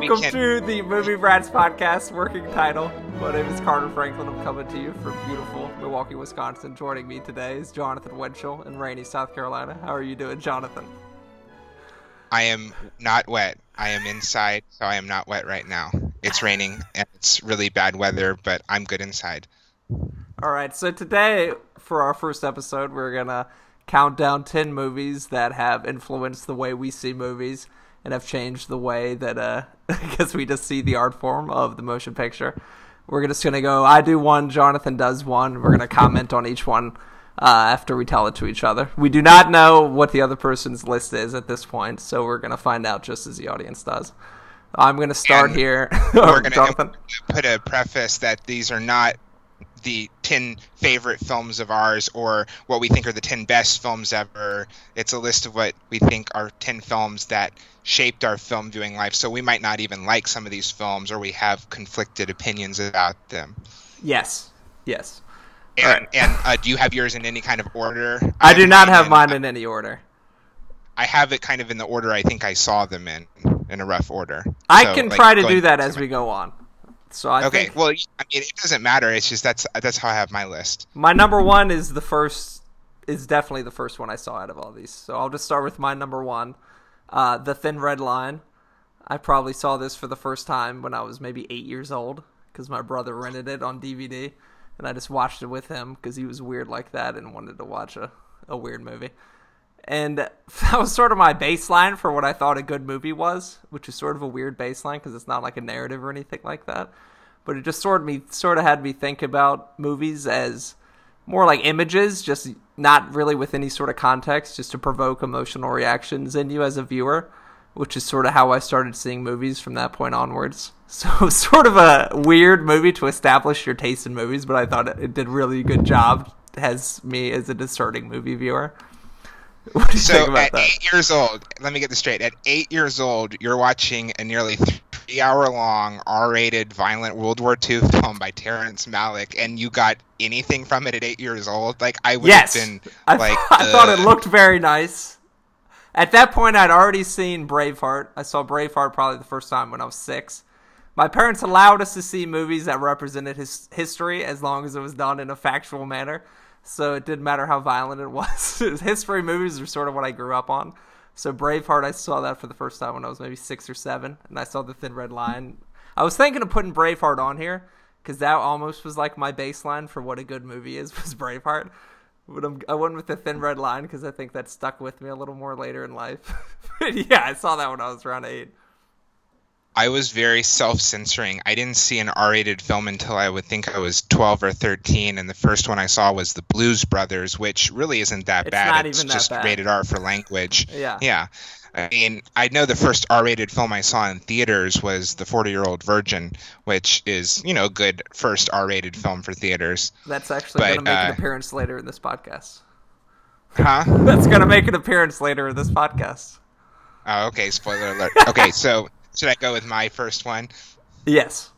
Welcome can- to the Movie Brats podcast, working title. My name is Carter Franklin. I'm coming to you from beautiful Milwaukee, Wisconsin. Joining me today is Jonathan Winchell in rainy South Carolina. How are you doing, Jonathan? I am not wet. I am inside, so I am not wet right now. It's raining and it's really bad weather, but I'm good inside. All right, so today for our first episode, we're gonna count down ten movies that have influenced the way we see movies and have changed the way that uh, I guess we just see the art form of the motion picture. We're just gonna go. I do one. Jonathan does one. We're gonna comment on each one uh, after we tell it to each other. We do not know what the other person's list is at this point, so we're gonna find out just as the audience does. I'm gonna start And here. We're gonna Jonathan. put a preface that these are not the 10 favorite films of ours or what we think are the 10 best films ever. It's a list of what we think are 10 films that shaped our film viewing life. So we might not even like some of these films or we have conflicted opinions about them. Yes. Yes. And, Alright. and uh, do you have yours in any kind of order? I do not have in- mine in any order. I have it kind of in the order I think I saw them in, in a rough order. I So, can like, try to do that as to we go on. So I okay, think well, I mean, it doesn't matter. It's just that's that's how I have my list. my number one is the first is definitely the first one I saw out of all these. So I'll just start with my number one, uh, the Thin Red Line. I probably saw this for the first time when I was maybe eight years old because my brother rented it on DVD, and I just watched it with him because he was weird like that and wanted to watch a, a weird movie. And that was sort of my baseline for what I thought a good movie was, which is sort of a weird baseline because it's not like a narrative or anything like that. But it just sort of me sort of had me think about movies as more like images, just not really with any sort of context, just to provoke emotional reactions in you as a viewer, which is sort of how I started seeing movies from that point onwards. So sort of a weird movie to establish your taste in movies, but I thought it, did really good job as me as a discerning movie viewer. What do you think So about at that? eight years old, let me get this straight. At eight years old, you're watching a nearly three-hour-long R-rated violent World War II film by Terrence Malick, and you got anything from it at eight years old? Like I would yes, have been I, like, I thought it looked very nice. At that point, I'd already seen Braveheart. I saw Braveheart probably the first time when I was six. My parents allowed us to see movies that represented his history as long as it was done in a factual manner. So it didn't matter how violent it was. history movies are sort of what I grew up on. So Braveheart, I saw that for the first time when I was maybe six or seven, and I saw The Thin Red Line. I was thinking of putting Braveheart on here because that almost was like my baseline for what a good movie is was Braveheart. But I'm, I went with the Thin Red Line because I think that stuck with me a little more later in life. yeah, I saw that when I was around eight. I was very self-censoring. I didn't see an R-rated film until I would think I was 12 or 13, and the first one I saw was The Blues Brothers, which really isn't that It's bad. not it's even that just bad. rated R for language. Yeah. Yeah. I mean, I know the first R-rated film I saw in theaters was The 40-Year-Old Virgin, which is, you know, a good first R-rated film for theaters. That's actually going to make an uh, appearance later in this podcast. Huh? That's going to make an appearance later in this podcast. Oh, okay, spoiler alert. Okay, so should I go with my first one? Yes.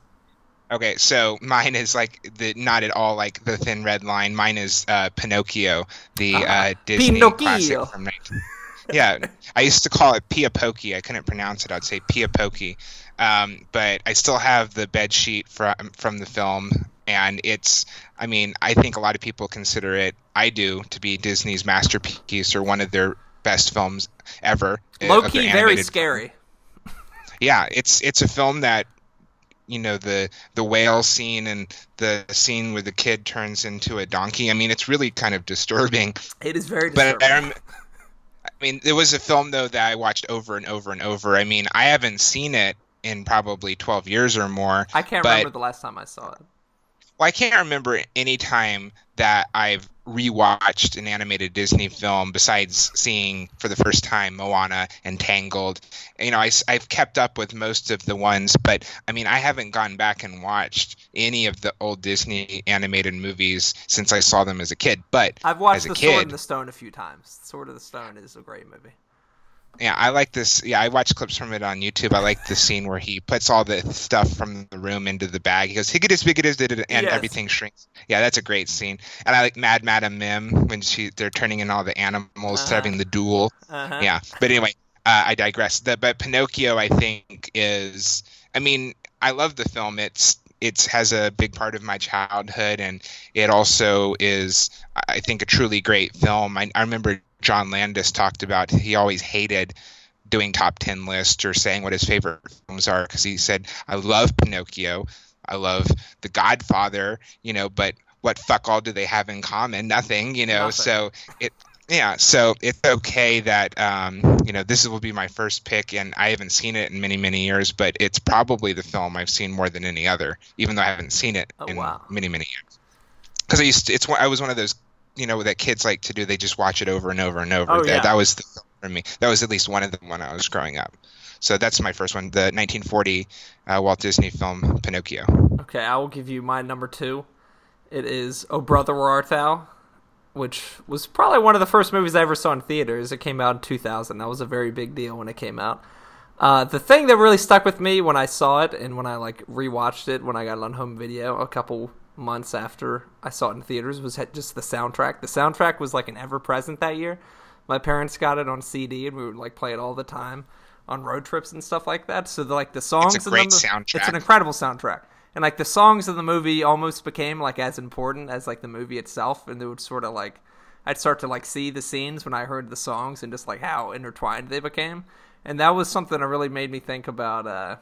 Okay, so mine is like the not at all like the thin red line. Mine is uh, Pinocchio, the Ah, uh, Disney Pinocchio. classic from 19. Yeah, I used to call it Pia Pokey. I couldn't pronounce it. I'd say Pia Pokey. Um, but I still have the bed sheet from from the film, and it's. I mean, I think a lot of people consider it. I do to be Disney's masterpiece or one of their best films ever. uh, Low key, very scary. Yeah, it's it's a film that you know the the whale scene and the scene where the kid turns into a donkey. I mean, it's really kind of disturbing. It is very But disturbing. I, I mean, it was a film though that I watched over and over and over. I mean, I haven't seen it in probably 12 years or more. I can't but- remember the last time I saw it. Well, I can't remember any time that I've rewatched an animated Disney film besides seeing for the first time Moana and Tangled. You know, I, have kept up with most of the ones, but I mean, I haven't gone back and watched any of the old Disney animated movies since I saw them as a kid. But I've watched The Sword kid, and the Stone a few times. Sword of the Stone is a great movie. Yeah, I like this. Yeah, I watched clips from it on YouTube. I like the scene where he puts all the stuff from the room into the bag. He goes, "Higgitus, biggitus, did it," and Yes. everything shrinks. Yeah, that's a great scene. And I like Mad Madam Mim when she they're turning in all the animals, Uh-huh. having the duel. Uh-huh. Yeah, but anyway, uh, I digress. The, but Pinocchio, I think, is. I mean, I love the film. It's it has a big part of my childhood, and it also is, I think, a truly great film. I, I remember John Landis talked about he always hated doing top 10 lists or saying what his favorite films are because he said i love pinocchio i love the godfather you know but what fuck all do they have in common nothing you know Nothing. so it yeah so it's okay that um, you know this will be my first pick and i haven't seen it in many many years but it's probably the film i've seen more than any other even though i haven't seen it Oh, in wow. many many years because i used to, it's i was one of those you know that kids like to do they just watch it over and over and over Oh, that, yeah. that was the film for me that was at least one of them when i was growing up so that's my first one the 1940 uh, walt disney film pinocchio Okay, I will give you my number two. It is Oh Brother Where Art Thou, which was probably one of the first movies I ever saw in theaters. It came out in 2000. That was a very big deal when it came out. Uh, the thing that really stuck with me when I saw it and when I like rewatched it when I got it on home video a couple months after I saw it in theaters was just the soundtrack. The soundtrack was like an ever present that year. My parents got it on CD and we would like play it all the time on road trips and stuff like that. So the, like the songs, It's a great the, soundtrack. It's an incredible soundtrack, and like the songs of the movie almost became like as important as like the movie itself, and it would sort of like I'd start to like see the scenes when I heard the songs and just like how intertwined they became, and that was something that really made me think about uh,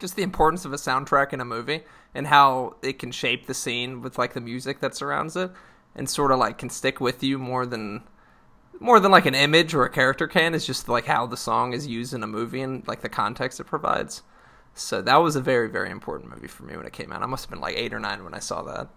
just the importance of a soundtrack in a movie and how it can shape the scene with like the music that surrounds it, and sort of like can stick with you more than more than like an image or a character can is just like how the song is used in a movie and like the context it provides. So that was a very very important movie for me when it came out. I must have been like 8 or 9 when I saw that.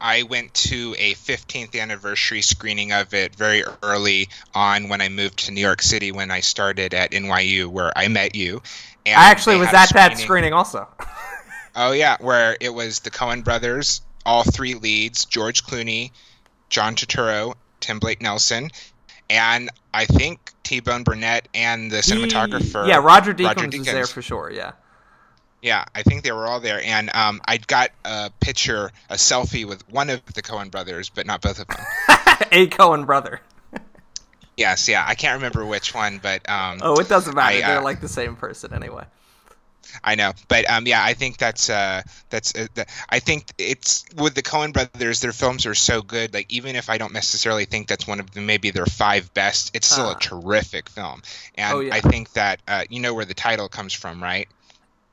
I went to a 15th anniversary screening of it very early on when I moved to New York City when I started at NYU where I met you. And I actually was at that screening also. Oh yeah, where it was the Coen brothers, all three leads, George Clooney, John Turturro, Tim Blake Nelson, and I think T-Bone Burnett and the cinematographer. yeah, Roger Deakins, Roger was there for sure. Yeah. Yeah, I think they were all there, and um, I got a picture, a selfie with one of the Coen brothers, but not both of them. a Coen brother. yes, yeah, I can't remember which one, but um, Oh, it doesn't matter. I, uh, They're like the same person anyway. I know, but um, yeah, I think that's uh, that's uh, the, I think it's with the Coen Brothers. Their films are so good. Like even if I don't necessarily think that's one of them, maybe their five best, it's still Uh. a terrific film. And Oh, yeah. I think that uh, you know where the title comes from, right?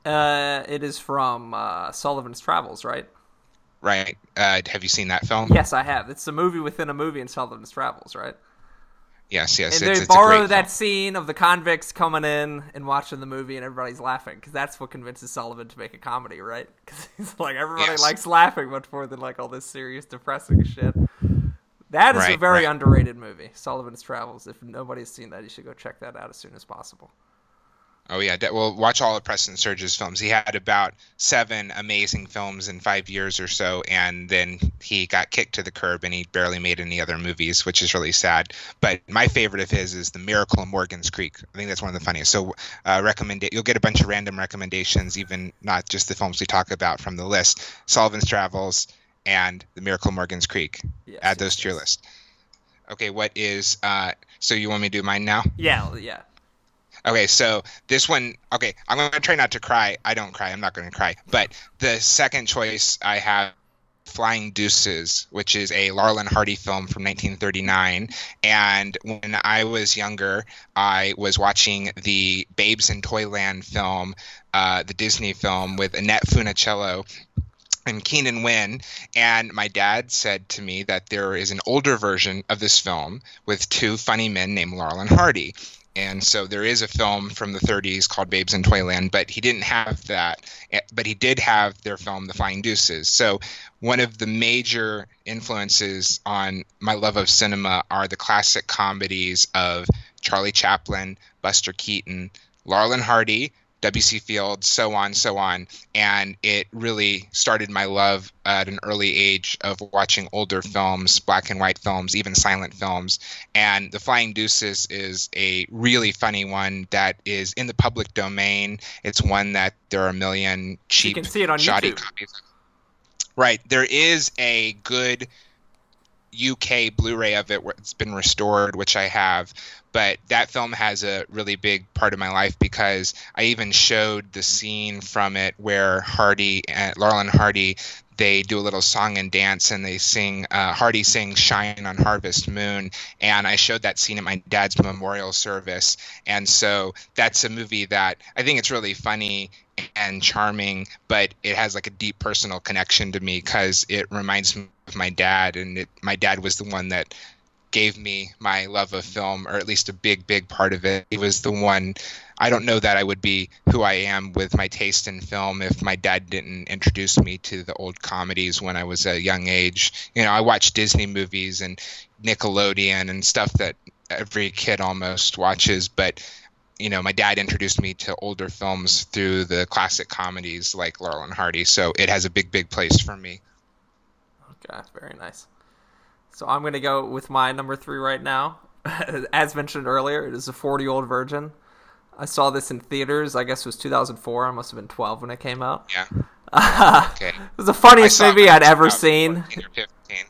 Uh, it is from uh, Sullivan's Travels, right? Right? Uh, have you seen that film? Yes, I have. It's a movie within a movie in Sullivan's Travels, right? Yes, yes. and it's, they it's borrow that film. scene of the convicts coming in and watching the movie, and everybody's laughing because that's what convinces Sullivan to make a comedy, right? Because he's like everybody Yes. likes laughing much more than like all this serious, depressing shit. That is a very right. underrated movie, Sullivan's Travels. If nobody's seen that, you should go check that out as soon as possible. Oh yeah, well, watch all of Preston Sturges films. He had about seven amazing films in five years or so, and then he got kicked to the curb, and he barely made any other movies, which is really sad. But my favorite of his is The Miracle in Morgan's Creek. I think that's one of the funniest. So, uh, recommend it. You'll get a bunch of random recommendations, even not just the films we talk about from the list. Sullivan's Travels and The Miracle in Morgan's Creek. Yes, Add those yes, to your yes. list. Okay, what is? Uh, so you want me to do mine now? Yeah, yeah. Okay, so this one, okay, I'm going to try not to cry. I don't cry. I'm not going to cry. But the second choice I have Flying Deuces, which is a Laurel and Hardy film from 1939. And when I was younger, I was watching the Babes in Toyland film, uh, the Disney film with Annette Funicello and Keenan Wynn. And my dad said to me that there is an older version of this film with two funny men named Laurel and Hardy. And so there is a film from the 30s called Babes in Toyland, but he didn't have that. Eh, But he did have their film, The Flying Deuces. So one of the major influences on my love of cinema are the classic comedies of Charlie Chaplin, Buster Keaton, Laurel and Hardy, W.C. Fields, so on, so on. And it really started my love at an early age of watching older films, black and white films, even silent films. And The Flying Deuces is a really funny one that is in the public domain. It's one that there are a million cheap, you can see it on shoddy YouTube. copies. Right. There is a good UK Blu-ray of it it's been restored, which I have. But that film has a really big part of my life because I even showed the scene from it where Hardy and Laurel and Hardy they do a little song and dance and they sing uh, hardy sings shine on harvest moon and i showed that scene at my dad's memorial service and so that's a movie that i think it's really funny and charming but it has like a deep personal connection to me because it reminds me of my dad and it, my dad was the one that gave me my love of film, or at least a big, big part of it. He was the one. I don't know that I would be who I am with my taste in film if my dad didn't introduce me to the old comedies when I was a young age. You know, I watched Disney movies and Nickelodeon and stuff that every kid almost watches, but you know, my dad introduced me to older films through the classic comedies like Laurel and Hardy, so it has a big, big place for me. Okay, very nice. So I'm going to go with my number three right now. As mentioned earlier, it is a 40 year old virgin. I saw this in theaters. I guess it was 2004. I must have been 12 when it came out. Yeah. okay. It was the funniest movie I'd ever seen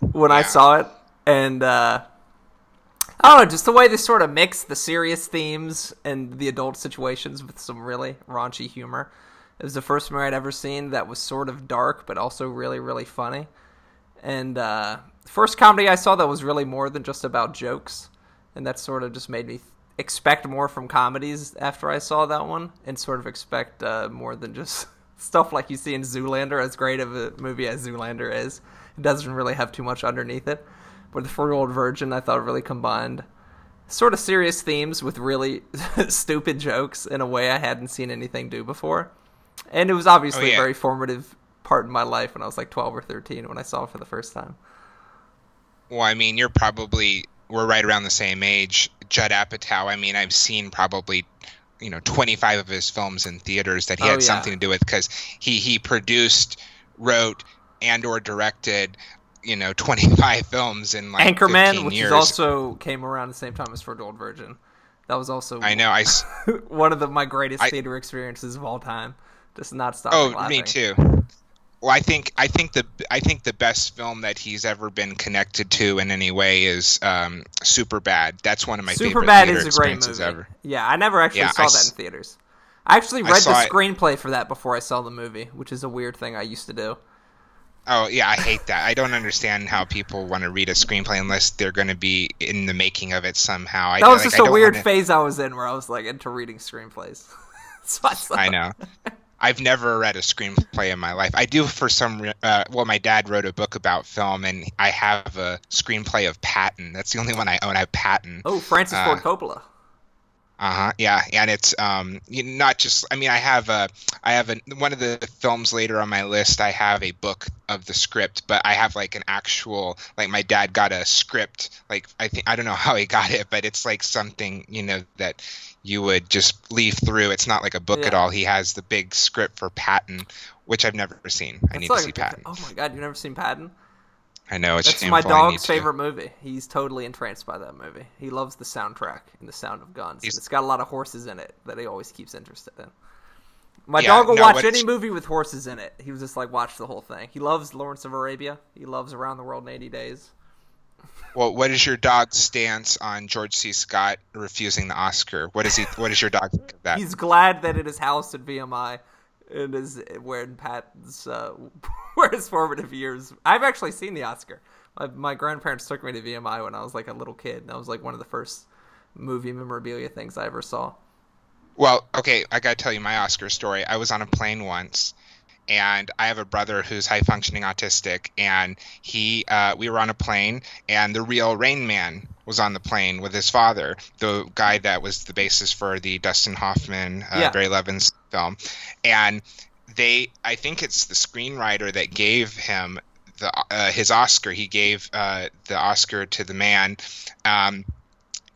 when yeah. I saw it, and uh, I don't know, just the way they sort of mix the serious themes and the adult situations with some really raunchy humor. It was the first movie I'd ever seen that was sort of dark, but also really, really funny. And uh, first comedy I saw that was really more than just about jokes, and that sort of just made me expect more from comedies after I saw that one, and sort of expect uh, more than just stuff like you see in Zoolander. As great of a movie as Zoolander is, it doesn't really have too much underneath it. But the four-year-old virgin, I thought really combined sort of serious themes with really stupid jokes in a way I hadn't seen anything do before. And it was obviously oh, yeah. very formative part in my life when I was like 12 or 13 when I saw it for the first time. Well, I mean, you're probably we're right around the same age. Judd Apatow. I mean, I've seen probably you know 25 of his films in theaters that he oh, had yeah. something to do with because he he produced, wrote, and or directed you know 25 films in like Anchorman, which years. also came around the same time as For Old Virgin. That was also I know I one of the my greatest I, theater experiences of all time. Just not stop. Oh, laughing. me too. Well, I think I think the I think the best film that he's ever been connected to in any way is um, Super Bad. That's one of my Super favorite Bad is a great movie. Ever. Yeah, I never actually yeah, saw I that in theaters. I actually read I the screenplay it. for that before I saw the movie, which is a weird thing I used to do. Oh yeah, I hate that. I don't understand how people want to read a screenplay unless they're going to be in the making of it somehow. That I, was like, just a weird wanna... phase I was in where I was like into reading screenplays. I, I know. I've never read a screenplay in my life. I do for some. Uh, well, my dad wrote a book about film, and I have a screenplay of Patton. That's the only one I own. I have Patton. Oh, Francis uh, Ford Coppola. Uh huh. Yeah, and it's um not just. I mean, I have a I have a one of the films later on my list. I have a book of the script, but I have like an actual like my dad got a script. Like I think I don't know how he got it, but it's like something you know that you would just leaf through. It's not like a book yeah. at all. He has the big script for Patton, which I've never seen. I need like, to see Patton. Oh my god, you've never seen Patton? I know it's That's my dog's favorite movie. He's totally entranced by that movie. He loves the soundtrack and the sound of guns. It's got a lot of horses in it that he always keeps interested in. My yeah, dog will no, watch any movie with horses in it. He was just like watch the whole thing. He loves Lawrence of Arabia. He loves Around the World in 80 Days. Well, what is your dog's stance on George C. Scott refusing the Oscar? What is he? What is your dog think of that? He's glad that it is housed at VMI it is where Pat's uh, where his formative years. I've actually seen the Oscar. My, my grandparents took me to VMI when I was like a little kid. And that was like one of the first movie memorabilia things I ever saw. Well, okay, I gotta tell you my Oscar story. I was on a plane once, and I have a brother who's high functioning autistic, and he, uh, we were on a plane, and the real Rain Man was on the plane with his father, the guy that was the basis for the Dustin Hoffman, uh, yeah. Barry Levinson film, and they, I think it's the screenwriter that gave him the uh, his Oscar. He gave uh, the Oscar to the man. Um,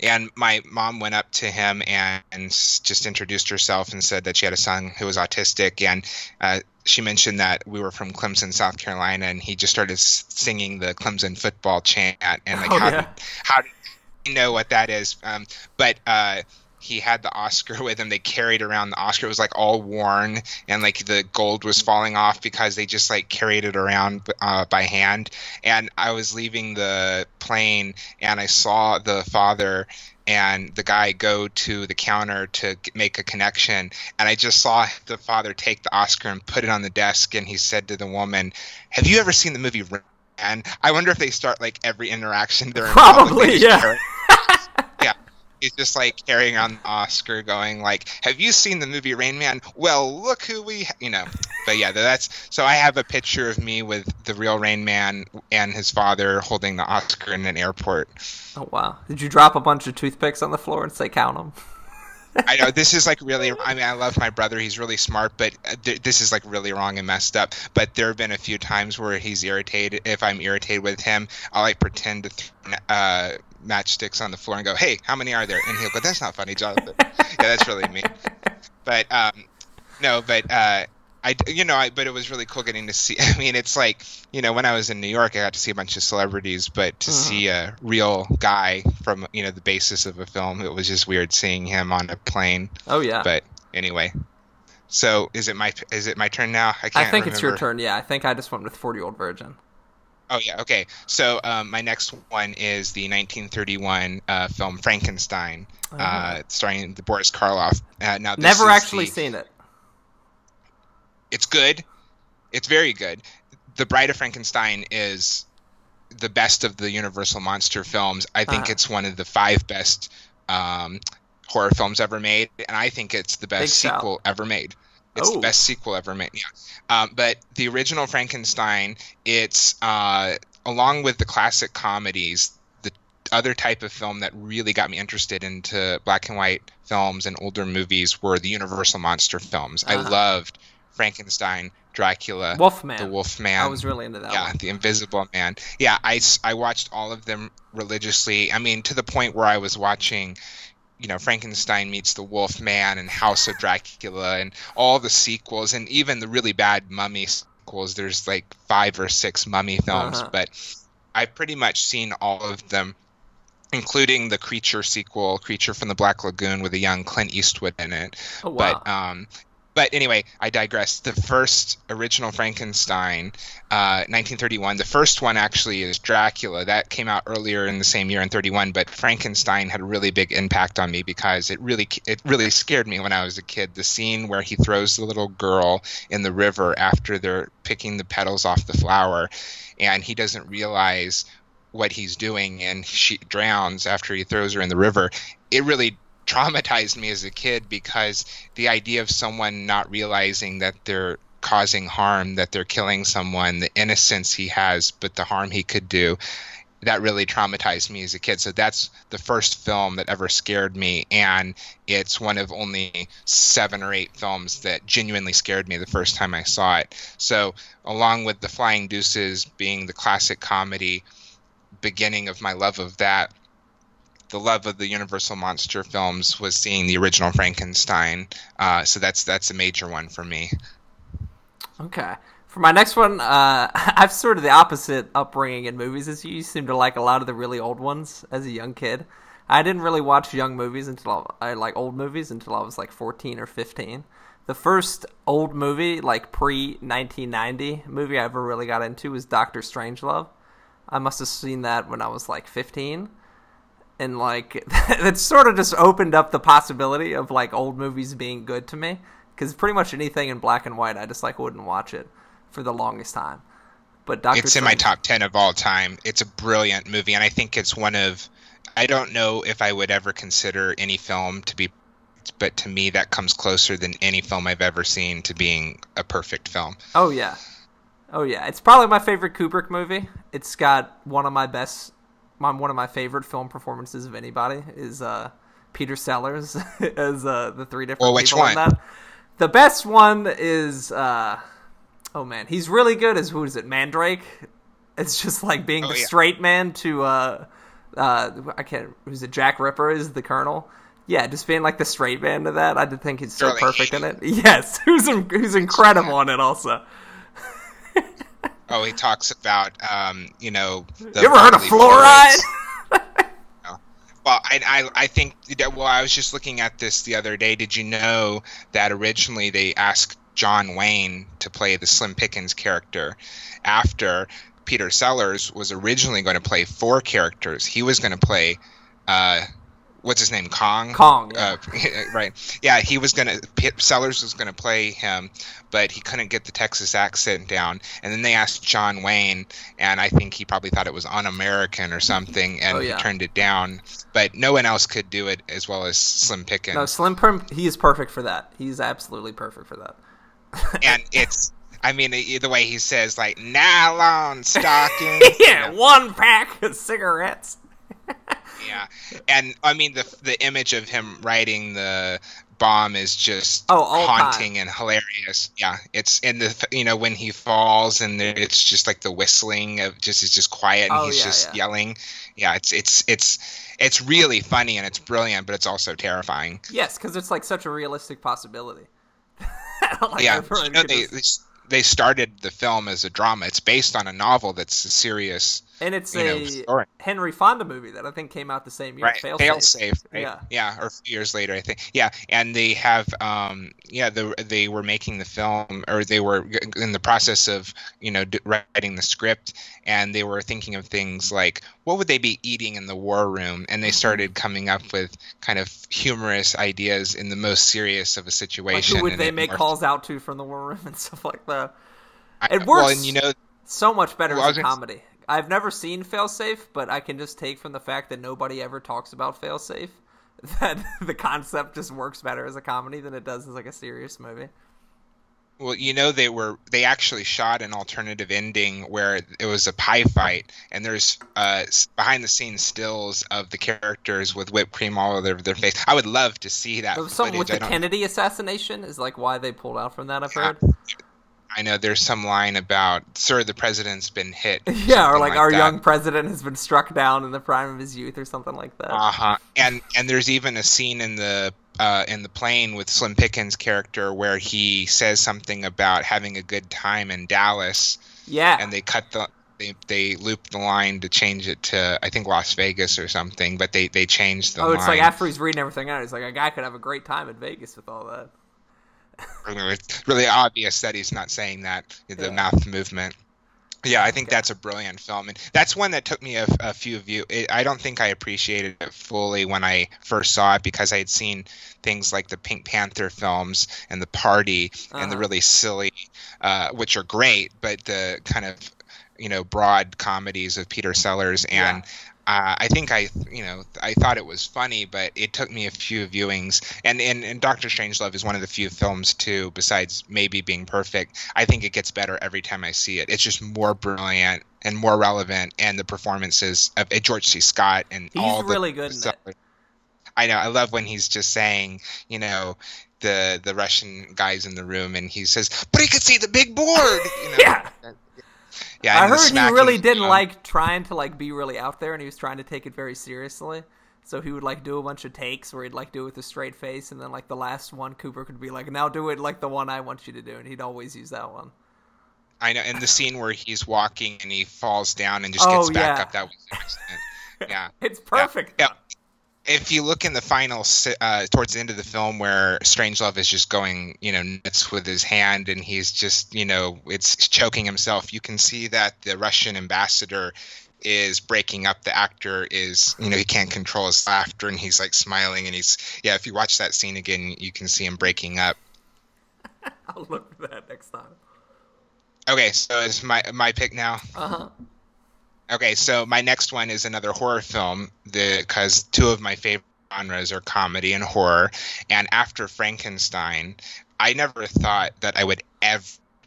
and my mom went up to him and, and, just introduced herself and said that she had a son who was autistic. And uh, she mentioned that we were from Clemson, South Carolina, and he just started singing the Clemson football chant. And like, oh, how, yeah. how did know what that is. Um, but uh, he had the Oscar with him. They carried around the Oscar. It was like all worn and like the gold was falling off because they just like carried it around uh, by hand. And I was leaving the plane and I saw the father and the guy go to the counter to make a connection and i just saw the father take the oscar and put it on the desk and he said to the woman have you ever seen the movie and i wonder if they start like every interaction they're probably yeah he's just like carrying on the Oscar, going like, "Have you seen the movie Rain Man? Well, look who we, ha-. you know." But yeah, that's so. I have a picture of me with the real Rain Man and his father holding the Oscar in an airport. Oh wow! Did you drop a bunch of toothpicks on the floor and say count them? I know this is like really. I mean, I love my brother; he's really smart, but uh, th- this is like really wrong and messed up. But there have been a few times where he's irritated. If I'm irritated with him, I'll like pretend to th- uh, matchsticks on the floor and go, "Hey, how many are there?" And he'll go, "That's not funny, Jonathan." yeah, that's really me. But um, no, but uh, I, you know, I, but it was really cool getting to see. I mean, it's like, you know, when I was in New York, I got to see a bunch of celebrities, but to uh-huh. see a real guy from, you know, the basis of a film, it was just weird seeing him on a plane. Oh yeah. But anyway, so is it my is it my turn now? I can't. I think remember. it's your turn. Yeah, I think I just went with Forty Year Old Virgin. Oh yeah, okay. So um, my next one is the 1931 uh, film Frankenstein, uh, uh-huh. starring the Boris Karloff. Uh, now never actually the, seen it. It's good. It's very good. The Bride of Frankenstein is the best of the Universal monster films. I think uh-huh. it's one of the five best um, horror films ever made, and I think it's the best Big sequel ever made. It's oh. the best sequel ever made. Yeah. Um, but the original Frankenstein, it's uh, along with the classic comedies, the other type of film that really got me interested into black and white films and older movies were the Universal monster films. Uh-huh. I loved Frankenstein, Dracula, Wolfman. the Wolfman. I was really into that. Yeah, one. the Invisible Man. Yeah, I, I watched all of them religiously. I mean, to the point where I was watching you know Frankenstein meets the Wolf Man and House of Dracula and all the sequels and even the really bad Mummy sequels. There's like five or six Mummy films, uh-huh. but I've pretty much seen all of them, including the Creature sequel, Creature from the Black Lagoon, with a young Clint Eastwood in it. Oh, wow. But um, but anyway, I digress. The first original Frankenstein, uh, 1931. The first one actually is Dracula. That came out earlier in the same year in 31. But Frankenstein had a really big impact on me because it really it really scared me when I was a kid. The scene where he throws the little girl in the river after they're picking the petals off the flower, and he doesn't realize what he's doing, and she drowns after he throws her in the river. It really traumatized me as a kid because the idea of someone not realizing that they're causing harm, that they're killing someone, the innocence he has, but the harm he could do, that really traumatized me as a kid. So that's the first film that ever scared me, and it's one of only seven or eight films that genuinely scared me the first time I saw it. So, along with The Flying Deuces being the classic comedy beginning of my love of that, the love of the Universal monster films was seeing the original Frankenstein. Uh, so that's that's a major one for me. Okay. For my next one, uh, I've sort of the opposite upbringing in movies as you. You seem to like a lot of the really old ones as a young kid. I didn't really watch young movies until I, I like old movies until I was like 14 or 15. The first old movie, like pre 1990 movie I ever really got into was Doctor Strangelove. I must have seen that when I was like 15 and like that sort of just opened up the possibility of like old movies being good to me because pretty much anything in black and white I just like wouldn't watch it for the longest time. But Doctor it's Strange... in my top ten of all time. It's a brilliant movie, and I think it's one of. I don't know if I would ever consider any film to be, but to me that comes closer than any film I've ever seen to being a perfect film. Oh yeah, oh yeah. It's probably my favorite Kubrick movie. It's got one of my best my, one of my favorite film performances of anybody is uh, Peter Sellers as uh, the three different well, which people one? in that. The best one is uh, oh man, he's really good as who is it, Mandrake? It's just like being oh, the yeah. straight man to uh, uh, I can't who's it, Jack Ripper is the Colonel. Yeah, just being like the straight man to that, I did think he's so perfect in it. Yes, who's who's incredible in it also. Oh, he talks about, um, you know. you ever heard of fluoride? well, I, I, I think well, I was just looking at this the other day. Did you know that originally they asked John Wayne to play the Slim Pickens character after Peter Sellers was originally going to play four characters. He was going to play uh, what's his name? Kong? Kong yeah. uh, right. Yeah he was gonna Sellers was gonna play him but he couldn't get the Texas accent down. And then they asked John Wayne and I think he probably thought it was un-American or something and oh, yeah. he turned it down. But no one else could do it as well as Slim Pickens. No Slim Perm he is perfect for that. He's absolutely perfect for that. And it's I mean, the way he says, like, nylon stockings. yeah, you know. one pack of cigarettes yeah, and I mean the the image of him riding the bomb is just oh, haunting time. and hilarious. Yeah, it's in the you know when he falls and it's just like the whistling of just it's just quiet and oh, he's yeah, just yeah. yelling. Yeah, it's it's it's it's really funny and it's brilliant, but it's also terrifying. Yes, because it's like such a realistic possibility. like yeah, you know, they, they started the film as a drama. It's based on a novel that's a serious and it's a know, Henry Fonda movie that I think came out the same year. Right, Fail, Fail Safe. Safe right? Yeah, yeah, or a few years later, I think. Yeah, and they have, um, yeah, the, they were making the film, or they were in the process of, you know, writing the script, and they were thinking of things like, what would they be eating in the war room? And they mm-hmm. started coming up with kind of humorous ideas in the most serious of a situation. Like who would they make calls out to from the war room and stuff like that? It works. Well, and you know, so much better well, as a comedy. I've never seen Failsafe, but I can just take from the fact that nobody ever talks about Failsafe that the concept just works better as a comedy than it does as like a serious movie. Well, you know they were they actually shot an alternative ending where it was a pie fight, and there's uh, behind the scenes stills of the characters with whipped cream all over their face. I would love to see that. Something with the Kennedy assassination is like why they pulled out from that. I've heard. I know there's some line about, "Sir, the president's been hit." yeah, or like, like our that. young president has been struck down in the prime of his youth, or something like that. Uh huh. And and there's even a scene in the uh, in the plane with Slim Pickens' character where he says something about having a good time in Dallas. Yeah. And they cut the they they looped the line to change it to I think Las Vegas or something, but they they changed the. Line. Oh, it's line. like after he's reading everything out, he's like a guy could have a great time in Vegas with all that it's really obvious that he's not saying that the yeah. mouth movement. Yeah, I think okay. that's a brilliant film, and that's one that took me a, a few view. It, I don't think I appreciated it fully when I first saw it because I had seen things like the Pink Panther films and the Party uh-huh. and the uh-huh. really silly, uh, which are great, but the kind of you know broad comedies of Peter Sellers and. Uh, I think I, you know, I thought it was funny, but it took me a few viewings. And, and, and Doctor Strangelove is one of the few films too, besides maybe being perfect. I think it gets better every time I see it. It's just more brilliant and more relevant, and the performances of George C. Scott and he's all really good. I know. I love when he's just saying, you know, the the Russian guys in the room, and he says, "But he could see the big board." You know? yeah. Yeah, I heard he really didn't um, like trying to like be really out there, and he was trying to take it very seriously. So he would like do a bunch of takes where he'd like do it with a straight face, and then like the last one, Cooper could be like, "Now do it like the one I want you to do," and he'd always use that one. I know. In the scene where he's walking and he falls down and just gets oh, back yeah. up, that was. Yeah, it's perfect. Yeah. yeah if you look in the final uh, towards the end of the film where Strangelove is just going, you know, nuts with his hand and he's just, you know, it's choking himself, you can see that the Russian ambassador is breaking up. The actor is, you know, he can't control his laughter and he's like smiling and he's, yeah. If you watch that scene again, you can see him breaking up. I'll look for that next time. Okay, so it's my my pick now. Uh huh. Okay, so my next one is another horror film because two of my favorite genres are comedy and horror. And after Frankenstein, I never thought that I would ever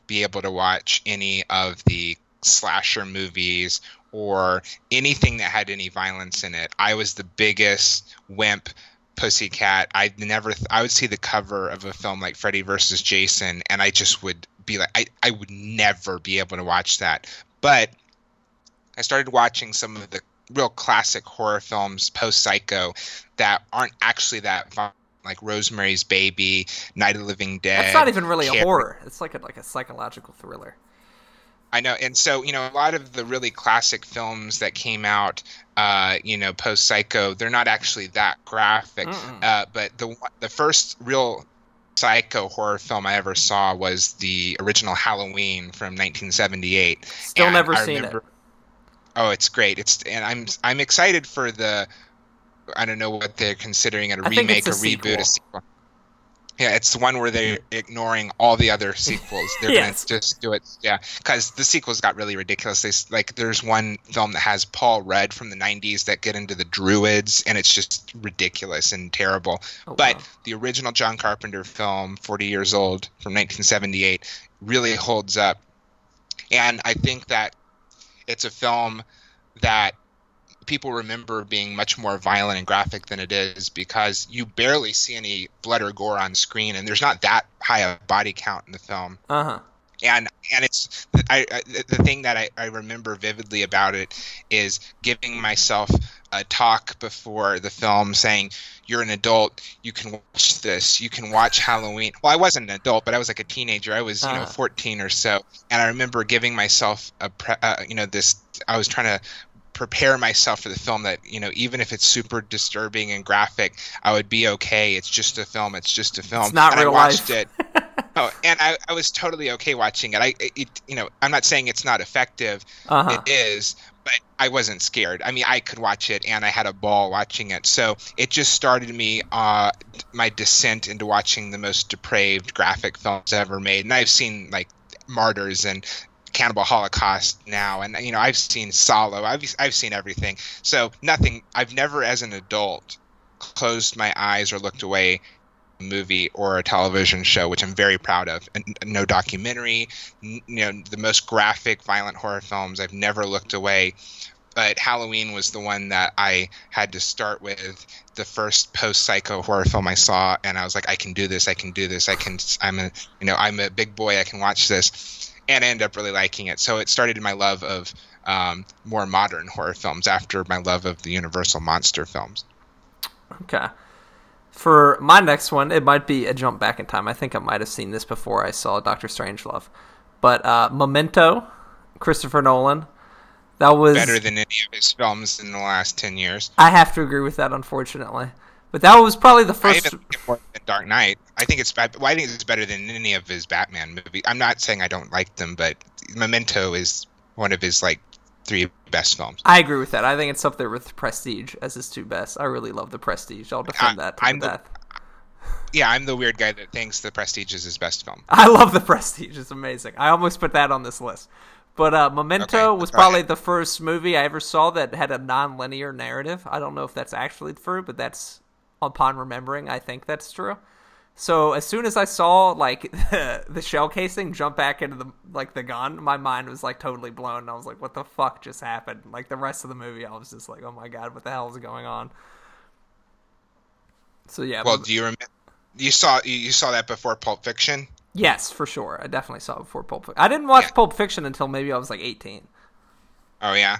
be able to watch any of the slasher movies or anything that had any violence in it. I was the biggest wimp pussycat. I never th- I would see the cover of a film like Freddy versus Jason and I just would be like I, I would never be able to watch that. But I started watching some of the real classic horror films post Psycho that aren't actually that fun, like Rosemary's Baby, Night of the Living Dead. That's not even really a horror. It's like a like a psychological thriller. I know, and so you know, a lot of the really classic films that came out, uh, you know, post Psycho, they're not actually that graphic. Uh, but the the first real psycho horror film I ever saw was the original Halloween from 1978. Still And never I seen remember- it. Oh, it's great. It's and I'm I'm excited for the I don't know what they're considering a I remake, a a reboot, a sequel. Yeah, it's the one where they're ignoring all the other sequels. They're Yes. gonna just do it, yeah, because the sequels got really ridiculous. They like there's one film that has Paul Rudd from the '90s that get into the Druids, and it's just ridiculous and terrible. Oh, But wow. the original John Carpenter film, 40 years old, from 1978, really holds up. And I think that it's a film that people remember being much more violent and graphic than it is because you barely see any blood or gore on screen, and there's not that high a body count in the film Uh huh. And and it's I, I the thing that I, I remember vividly about it is giving myself a talk before the film saying you're an adult. You can watch this. You can watch halloween. Well i wasn't an adult but i was like a teenager. I was you know Uh-huh. 14 or so. And i remember giving myself a pre- uh, you know this i was trying to prepare myself for the film that you know even if it's super disturbing and graphic i would be okay. It's just a film. It's just a film. It's not and real i watched life. it Oh, and I, I was totally okay watching it. I, it, you know, I'm not saying it's not effective. Uh huh. It is, but I wasn't scared. I mean, I could watch it, and I had a ball watching it. So it just started me uh, my descent into watching the most depraved graphic films ever made. And I've seen like Martyrs and Cannibal Holocaust now, and you know, I've seen Salò. I've I've seen everything. So nothing. I've never, as an adult, closed my eyes or looked away movie or a television show, which I'm very proud of. And no documentary, n- you know, the most graphic, violent horror films. I've never looked away. But Halloween was the one that I had to start with. The first post-psycho horror film I saw, and I was like, I can do this. I can do this. I can. I'm a, you know, I'm a big boy. I can watch this, and I ended up really liking it. So it started my love of um, more modern horror films after my love of the Universal monster films. Okay. For my next one, it might be a jump back in time. I think I might have seen this before I saw Doctor Strangelove. But uh, Memento, Christopher Nolan. That was Better than any of his films in the last ten years. I have to agree with that, unfortunately. But that was probably the I first. even like more than Dark Knight. I think it's. Well, I think it's better than any of his Batman movies. I'm not saying I don't like them, but Memento is one of his like three best films. I agree with that. I think it's up there with Prestige as his two best. I really love the Prestige. I'll defend I- that to I'm the death. Yeah, I'm the weird guy that thinks The Prestige is his best film. I love the Prestige. It's amazing. I almost put that on this list. But uh, Memento Okay, was probably ahead. the first movie I ever saw that had a non-linear narrative. I don't know if that's actually true, but that's upon remembering, I think that's true. So as soon as I saw like the shell casing jump back into the like the gun, my mind was like totally blown. I was like, "What the fuck just happened?" Like the rest of the movie, I was just like, "Oh my god, what the hell is going on?" So yeah, Well, Mem- do you remember? You saw you saw that before Pulp Fiction. yes, for sure. I definitely saw it before Pulp. Fiction. I didn't watch Yeah. Pulp Fiction until maybe I was like 18. Oh yeah,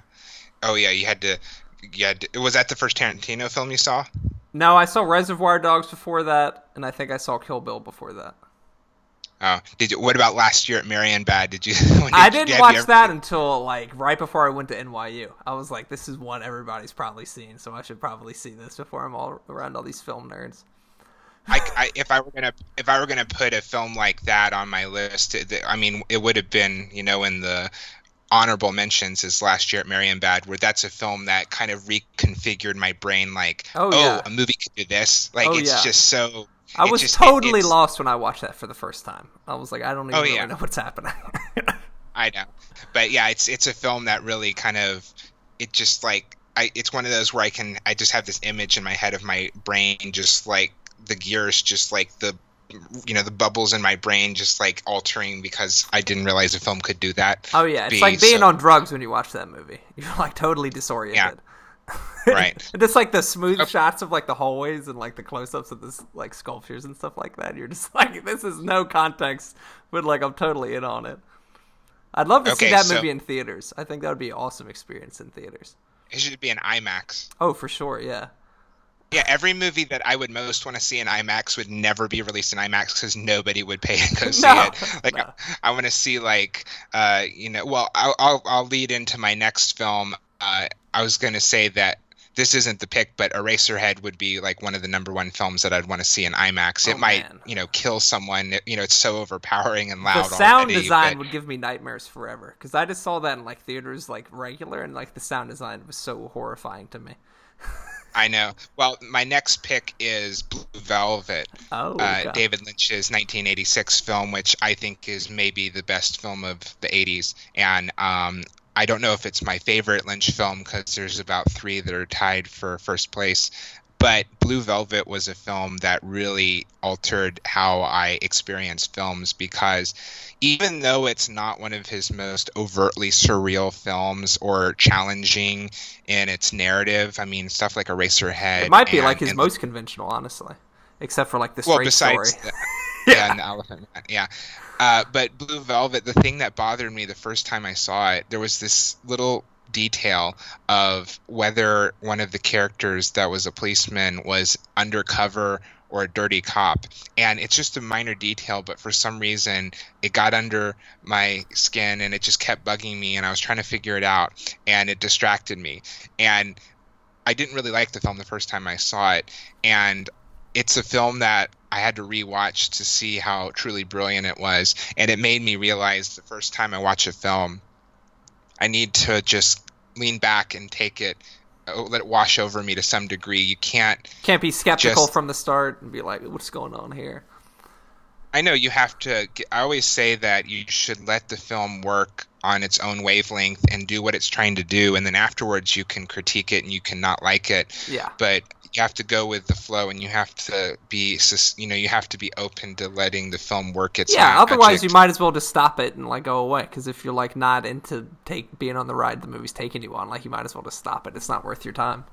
oh yeah. You had to. You had to, was that the first Tarantino film you saw? No, I saw Reservoir Dogs before that, and I think I saw Kill Bill before that. Oh, did you? What about last year at Marienbad? Did you? did I didn't you watch ever- that until like right before I went to NYU. I was like, this is one everybody's probably seen, so I should probably see this before I'm all around all these film nerds. I, I, if I were gonna if I were gonna put a film like that on my list, I mean, it would have been you know in the honorable mentions is last year at Marienbad, where that's a film that kind of reconfigured my brain. Like, oh, oh, yeah. a movie could do this. Like, Oh, it's yeah. just so. I was just- totally it's- lost when I watched that for the first time. I was like, I don't oh, even Oh, really yeah. know what's happening. I know, but yeah, it's it's a film that really kind of it just like I it's one of those where I can I just have this image in my head of my brain just like the gears just like the you know the bubbles in my brain just like altering because I didn't realize a film could do that. oh yeah, it's be like being so- on drugs when you watch that movie. You're like totally disoriented. Right. and just like the smooth Oh. shots of like the hallways and like the close-ups of this like sculptures and stuff like that. You're just like, this is no context, but like I'm totally in on it. I'd love to see that so- movie in theaters. I think that would be an awesome experience in theaters. It should be an IMAX. Oh, for sure, yeah. Yeah, every movie that I would most want to see in IMAX would never be released in IMAX because nobody would pay to go see No, it. Like, no. I, I want to see like, uh, you know, well, I'll, I'll I'll lead into my next film. Uh, I was going to say that this isn't the pick, but Eraserhead would be like one of the number one films that I'd want to see in IMAX. Oh, it might, man. you know, kill someone. It- you know, it's so overpowering and loud. The sound already, design but- would give me nightmares forever because I just saw that in like theaters like regular and like the sound design was so horrifying to me. I know. Well, my next pick is Blue Velvet. Oh, uh. David Lynch's 1986 film, which I think is maybe the best film of the 80s. And um, I don't know if it's my favorite Lynch film because there's about three that are tied for first place. But Blue Velvet was a film that really altered how I experience films because even though it's not one of his most overtly surreal films or challenging in its narrative, I mean, stuff like Eraserhead. It might be and- like his and- most conventional, honestly, except for like the well, besides story. the- yeah, and the elephant man, yeah. Uh, but Blue Velvet, the thing that bothered me the first time I saw it, there was this little detail of whether one of the characters that was a policeman was undercover or a dirty cop. And it's just a minor detail, but for some reason it got under my skin and it just kept bugging me and I was trying to figure it out and it distracted me. And I didn't really like the film the first time I saw it. And it's a film that I had to rewatch to see how truly brilliant it was. And it made me realize the first time I watch a film, I need to just lean back and take it, uh, let it wash over me to some degree. You can't Can't be skeptical Just- from the start and be like, "What's going on here?" I know you have to. I always say that you should let the film work on its own wavelength and do what it's trying to do, and then afterwards you can critique it and you can not like it. Yeah, But you have to go with the flow, and you have to be you know, you have to be open to letting the film work its yeah. Otherwise, magic. you might as well just stop it and like go away. Because if you're like not into take being on the ride the movie's taking you on, like you might as well just stop it. It's not worth your time.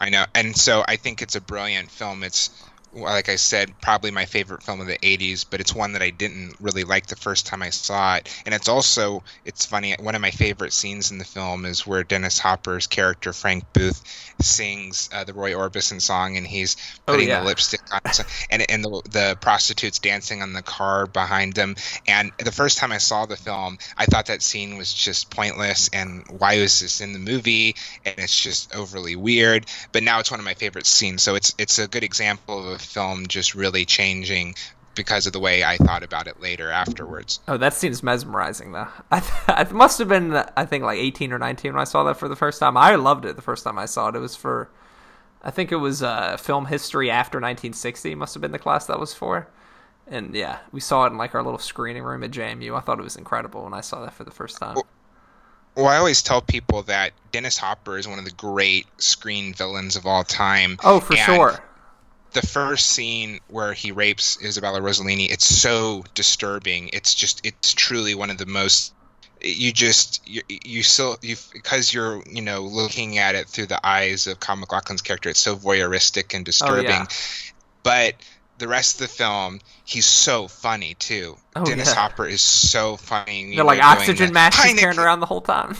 I know, and so I think it's a brilliant film. It's like I said, probably my favorite film of the '80s, but it's one that I didn't really like the first time I saw it. And it's also, it's funny. One of my favorite scenes in the film is where Dennis Hopper's character Frank Booth sings uh, the Roy Orbison song, and he's Oh, putting yeah. the lipstick on, and and the, the prostitutes dancing on the car behind them. And the first time I saw the film, I thought that scene was just pointless, and why was this in the movie? And it's just overly weird. But now it's one of my favorite scenes, so it's it's a good example of a film just really changing because of the way I thought about it later afterwards. Oh, that seems mesmerizing, though. I, th- I must have been, I think, like 18 or 19 when I saw that for the first time. I loved it the first time I saw it. It was for, I think it was uh, film history after 1960. Must have been the class that was for. And yeah, we saw it in like our little screening room at JMU. I thought it was incredible when I saw that for the first time. Well, I always tell people that Dennis Hopper is one of the great screen villains of all time. Oh, for And sure. The first scene where he rapes Isabella Rossellini, it's so disturbing. It's just it's truly one of the most you just you, you still you because you're you know looking at it through the eyes of Kyle MacLachlan's character. It's so voyeuristic and disturbing. Oh, yeah. But the rest of the film, he's so funny too. Oh, Dennis yeah. Hopper is so funny. They're like know, oxygen masks carrying around the whole time.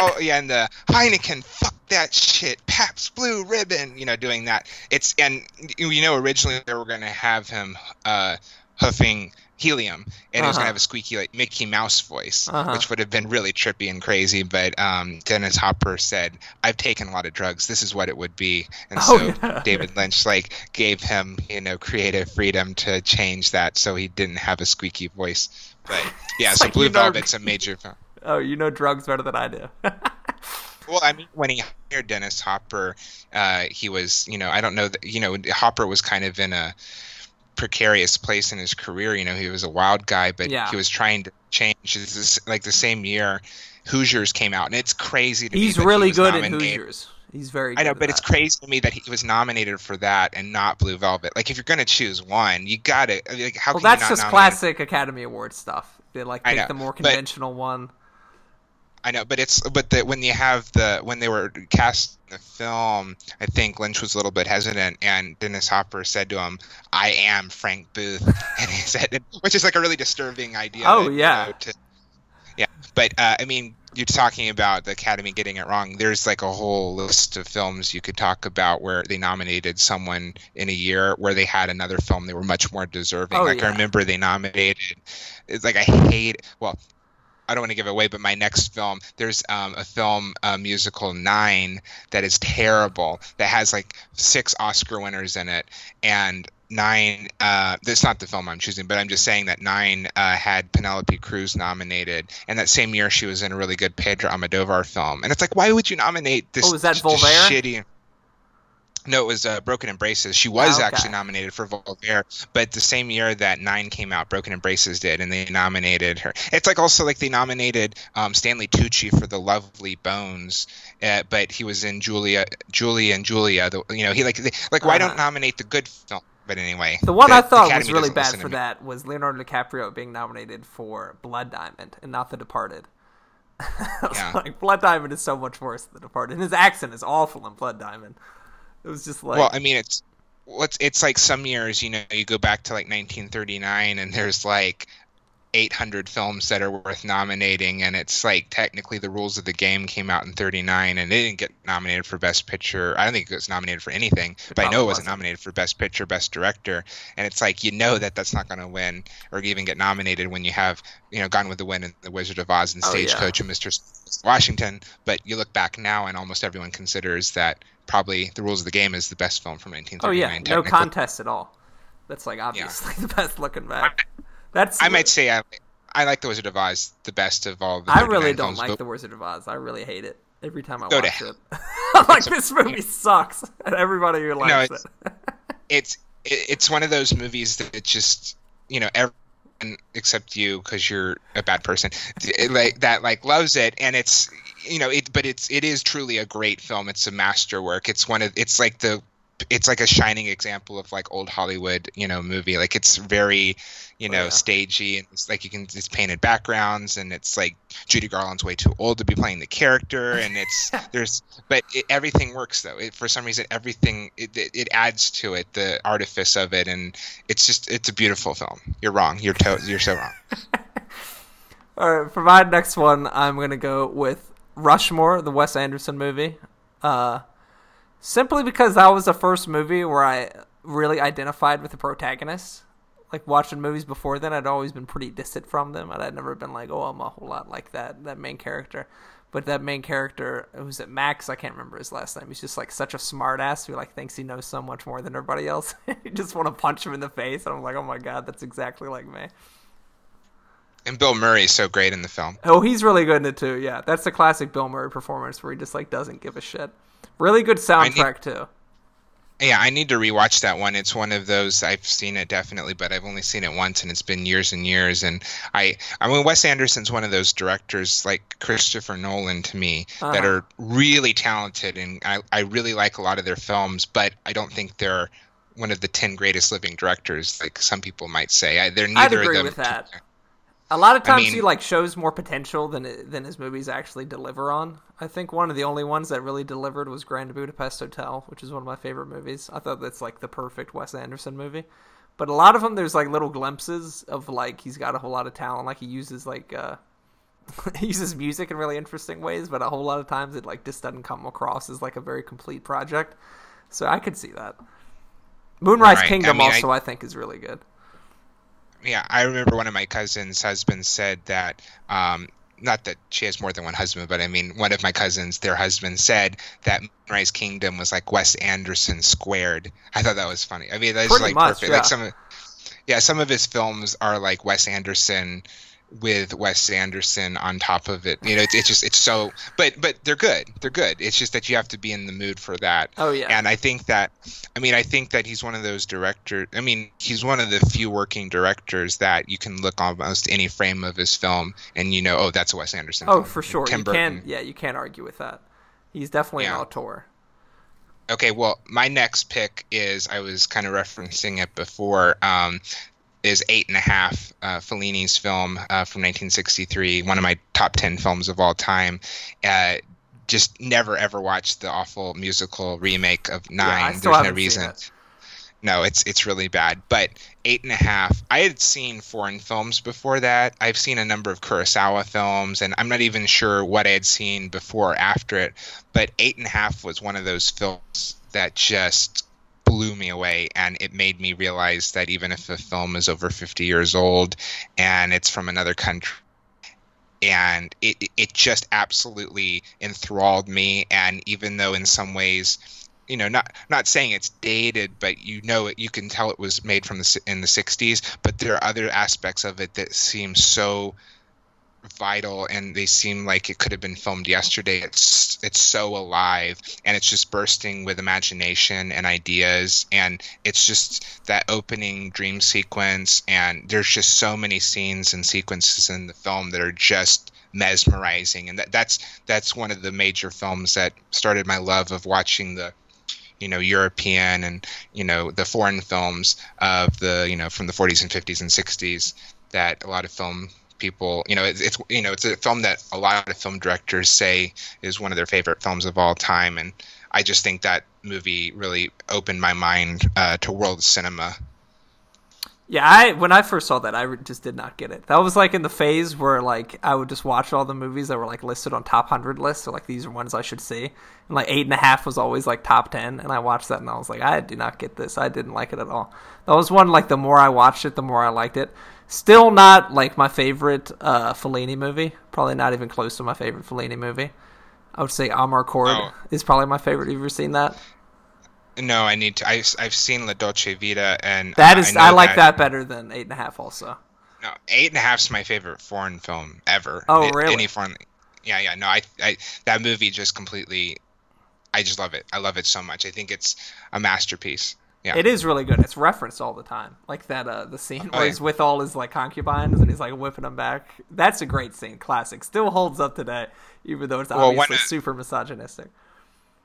Oh yeah, and the Heineken, fuck that shit, Pabst Blue Ribbon, you know, doing that. It's and you know originally they were gonna have him uh, huffing helium, and he was Uh-huh. gonna have a squeaky like Mickey Mouse voice, Uh-huh. which would have been really trippy and crazy. But um, Dennis Hopper said, "I've taken a lot of drugs. This is what it would be," and Oh, so yeah. David Lynch like gave him you know creative freedom to change that so he didn't have a squeaky voice. But yeah, so like, Blue you know- Velvet's a major film. Oh, you know drugs better than I do. Well, I mean, when he hired Dennis Hopper, uh, he was, you know, I don't know that, you know, Hopper was kind of in a precarious place in his career. You know, he was a wild guy, but Yeah. he was trying to change. This like the same year, Hoosiers came out, and it's crazy to me. He's that he really was good in nominated- Hoosiers. He's very. Good I know, at but it's crazy to me that he was nominated for that and not Blue Velvet. Like, if you're gonna choose one, you got to Like, how Well, that's just nominate classic Academy Award stuff. They like take the more but- conventional one. I know, but it's but the, when you have the when they were cast the film, I think Lynch was a little bit hesitant, and Dennis Hopper said to him, "I am Frank Booth," and he said, which is like a really disturbing idea. Oh, that, you yeah. know, to, yeah, but uh, I mean, you're talking about the Academy getting it wrong. There's like a whole list of films you could talk about where they nominated someone in a year where they had another film they were much more deserving. Oh, like yeah. I remember they nominated. It's like I hate. Well, I don't want to give it away, but my next film, there's um, a film uh, musical Nine that is terrible. That has like six Oscar winners in it, and Nine. Uh, that's not the film I'm choosing, but I'm just saying that Nine uh, had Penelope Cruz nominated, and that same year she was in a really good Pedro Almodovar film. And it's like, why would you nominate this? Oh, was that just Volver? Shitty. No, it was uh, Broken Embraces. She was Ah, okay. actually nominated for Volver, but the same year that Nine came out, Broken Embraces did, and they nominated her. It's like also like they nominated um, Stanley Tucci for The Lovely Bones, uh, but he was in Julia, Julie and Julia. The, you know, he like they, like why Uh-huh. don't nominate the good film? But anyway, The one I thought was really bad for that was Leonardo DiCaprio being nominated for Blood Diamond and not The Departed. Yeah. like, Blood Diamond is so much worse than The Departed. And his accent is awful in Blood Diamond. It was just like, well, I mean, it's it's it's like some years, you know, you go back to like 1939, and there's like 800 films that are worth nominating, and it's like technically the rules of the game came out in 39, and it didn't get nominated for Best Picture. I don't think it was nominated for anything, but I know it wasn't wasn't. nominated for Best Picture, Best Director, and it's like you know that that's not going to win or even get nominated when you have you know Gone with the Wind and The Wizard of Oz and Oh, yeah. Stagecoach and Mr. Washington, but you look back now, and almost everyone considers that probably The Rules of the Game is the best film from 1939 oh yeah, no contest at all. That's like obviously the best looking back. That's I might say I, I like The Wizard of Oz the best of all the. I 39 really don't films, like but The Wizard of Oz. I really hate it every time I Go watch it. I'm like, this movie sucks, and everybody here likes it's- it. it's it, it's one of those movies that it just you know everyone except you because you're a bad person like that like loves it and it's you know it but it's it is truly a great film it's a masterwork it's one of it's like the it's like a shining example of like old hollywood you know movie. Like it's very you know yeah. stagey and it's like you can it's painted backgrounds and it's like judy garland's way too old to be playing the character and it's there's but it, everything works though. It, for some reason everything it, it, it adds to it the artifice of it and it's just it's a beautiful film. You're wrong. You're to, you're so wrong. All right, for my next one, I'm gonna go with Rushmore, the Wes Anderson movie. Uh, simply because that was the first movie where I really identified with the protagonist. Like watching movies before then, I'd always been pretty distant from them, and I'd never been like, "Oh, I'm a whole lot like that that main character." But that main character, who's it Max? I can't remember his last name. He's just like such a smartass who like thinks he knows so much more than everybody else. you just want to punch him in the face, and I'm like, "Oh my god, that's exactly like me." and bill murray is so great in the film Oh, he's really good in it too. Yeah, that's the classic Bill Murray performance where he just like doesn't give a shit. Really good soundtrack too. yeah i need to rewatch that one it's one of those i've seen it definitely but i've only seen it once and it's been years and years and i i mean wes anderson's one of those directors like christopher nolan to me that Uh-huh. are really talented and I, I really like a lot of their films but i don't think they're one of the 10 greatest living directors like some people might say I, they're neither I agree of them with that. A lot of I times mean- he like shows more potential than than his movies actually deliver on. I think one of the only ones that really delivered was Grand Budapest Hotel, which is one of my favorite movies. I thought that's like the perfect Wes Anderson movie. But a lot of them, there's like little glimpses of like he's got a whole lot of talent. Like he uses like uh, he uses music in really interesting ways, but a whole lot of times it like just doesn't come across as like a very complete project. So I could see that. Moonrise Right, I Kingdom mean, I- also I think is really good. Yeah, I remember one of my cousin's husbands said that. Um, not that she has more than one husband, but I mean, one of my cousins, their husband said that Moonrise Kingdom was like Wes Anderson squared. I thought that was funny. I mean, that's like much, perfect. yeah. Like some, yeah, some of his films are like Wes Anderson with Wes Anderson on top of it. You know, it's, it's just it's so, but but they're good. They're good. It's just that you have to be in the mood for that. Oh yeah. And I think that, I mean, I think that he's one of those directors. I mean, he's one of the few working directors that you can look almost any frame of his film and you know, oh, that's a Wes Anderson. Oh, film. for sure. Tim you Burton. can. Yeah, you can't argue with that. He's definitely Yeah. an auteur. Okay, well, my next pick is I was kind of referencing it before. Um, is eight and a half uh, Fellini's film uh, from 1963, one of my top ten films of all time. Uh, just never ever watched the awful musical remake of Nine. Still There's no reason. no, it's it's really bad. But eight and a half. I had seen foreign films before that. I've seen a number of Kurosawa films, and I'm not even sure what I had seen before or after it. But eight and a half was one of those films that just blew me away, and it made me realize that even if a film is over 50 years old and it's from another country. And it, it just absolutely enthralled me. And even though in some ways you know not not saying it's dated but you know it you can tell it was made from the in the 60s but there are other aspects of it that seem so vital and they seem like it could have been filmed yesterday. It's it's so alive and it's just bursting with imagination and ideas and it's just that opening dream sequence and there's just so many scenes and sequences in the film that are just mesmerizing and that, that's that's one of the major films that started my love of watching the you know European and you know the foreign films of the you know from the 40s and 50s and 60s that a lot of film people you know it's, it's you know it's a film that a lot of film directors say is one of their favorite films of all time and I just think that movie really opened my mind uh, to world cinema yeah, I when I first saw that, I just did not get it. That was like in the phase where like I would just watch all the movies that were like listed on top hundred lists, so like these are ones I should see. And like eight and a half was always like top ten, and I watched that and I was like, I do not get this. I didn't like it at all. That was one like the more I watched it, the more I liked it. Still not like my favorite uh, Fellini movie. Probably not even close to my favorite Fellini movie. I would say Amarcord oh. is probably my favorite. Have you ever seen that? No, I need to. I, I've seen La Dolce Vita, and that is I, I like that, that, better than Eight and a Half. Also, no, Eight and a Half is my favorite foreign film ever. Oh, really? Any foreign? Yeah, yeah. No, I, I that movie just completely. I just love it. I love it so much. I think it's a masterpiece. Yeah. It is really good. It's referenced all the time. Like that uh the scene oh, where yeah. he's with all his like concubines and he's like whipping them back. That's a great scene. Classic. Still holds up today, even though it's obviously well, super misogynistic.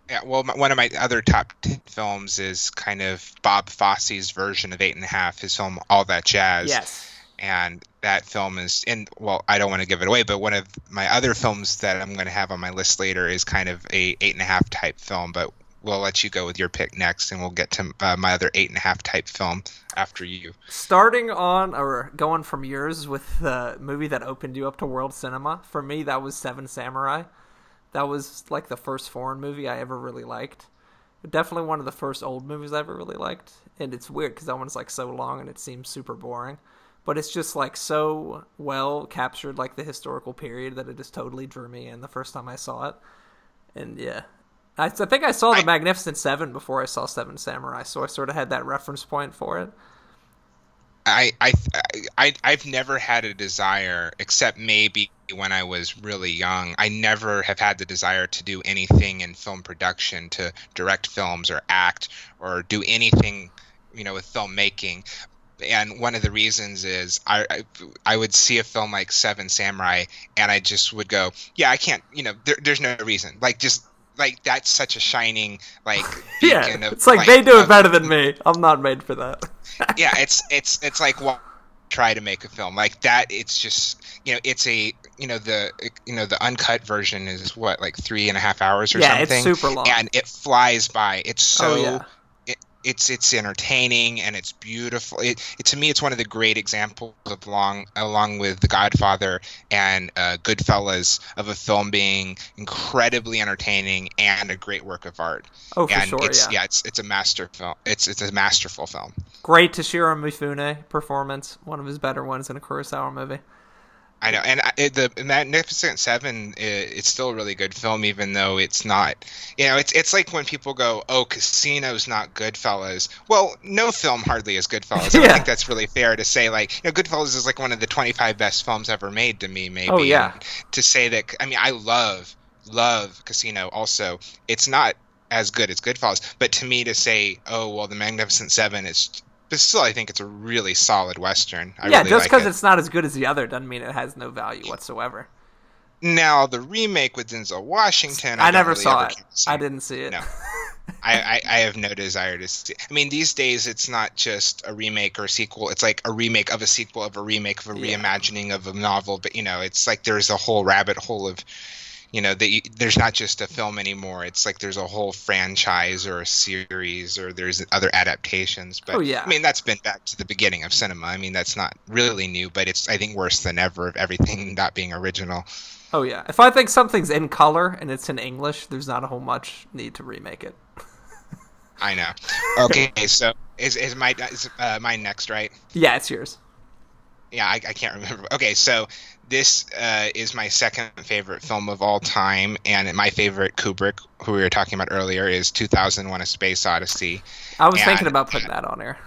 Yeah, well, one of my other top films is kind of Bob Fosse's version of Eight and a Half, his film All That Jazz. Yes. And that film is in. Well, I don't want to give it away, but one of my other films that I'm going to have on my list later is kind of a eight and a half type film. But we'll let you go with your pick next, and we'll get to uh, my other eight and a half type film after you. Starting on or going from yours with the movie that opened you up to world cinema. For me, that was Seven Samurai. That was like the first foreign movie I ever really liked. Definitely one of the first old movies I ever really liked. And it's weird because that one's like so long and it seems super boring. But it's just like so well captured, like the historical period, that it just totally drew me in the first time I saw it. And yeah, I, I think I saw the I, Magnificent Seven before I saw Seven Samurai, so I sort of had that reference point for it. I I I I've never had a desire, except maybe when I was really young. I never have had the desire to do anything in film production, to direct films or act or do anything, you know, with filmmaking. And one of the reasons is I, I, I would see a film like Seven Samurai and I just would go, yeah, I can't, you know, there, there's no reason. Like just like that's such a shining like yeah. Of, it's like, like they do it better than me. I'm not made for that. yeah, it's it's it's like well, try to make a film like that. It's just you know it's a you know the you know the uncut version is what like three and a half hours or yeah, something. Yeah, it's super long, and it flies by. It's so. Oh, yeah it's it's entertaining and it's beautiful. It, it, to me, it's one of the great examples of along along with The Godfather and uh, Goodfellas of a film being incredibly entertaining and a great work of art. Oh, for and sure, it's, yeah. yeah, it's it's a master film. It's it's a masterful film. Great Toshiro Mifune performance, one of his better ones in a Kurosawa movie. I know, and I, the Magnificent Seven, it's still a really good film, even though it's not. You know, it's it's like when people go, "Oh, Casino's not Goodfellas." Well, no film hardly is Goodfellas. I don't think that's really fair to say. Like, you know, Goodfellas is like one of the twenty-five best films ever made to me. Maybe. Oh yeah. And to say that, I mean, I love love Casino. Also, it's not as good as Goodfellas, but to me, to say, "Oh, well, the Magnificent Seven is but still, I think it's a really solid western. I yeah, really just because like it. it's not as good as the other doesn't mean it has no value whatsoever. Now the remake with Denzel Washington, I, I never really saw it. I didn't see it. No. I, I, I, have no desire to see. I mean, these days it's not just a remake or a sequel. It's like a remake of a sequel of a remake of a yeah. reimagining of a novel. But you know, it's like there's a whole rabbit hole of you know that there's not just a film anymore. It's like there's a whole franchise or a series or there's other adaptations. But oh, yeah. i mean that's been back to the beginning of cinema. I mean that's not really new but it's i think worse than ever of everything not being original. Oh yeah. If i think something's in color and it's in english there's not a whole much need to remake it. I know. Okay so is, is my is uh, mine next right? Yeah it's yours. Yeah I, I can't remember. Okay so this uh, is my second favorite film of all time, and my favorite Kubrick, who we were talking about earlier, is 2001: A Space Odyssey. I was and, thinking about putting that on here.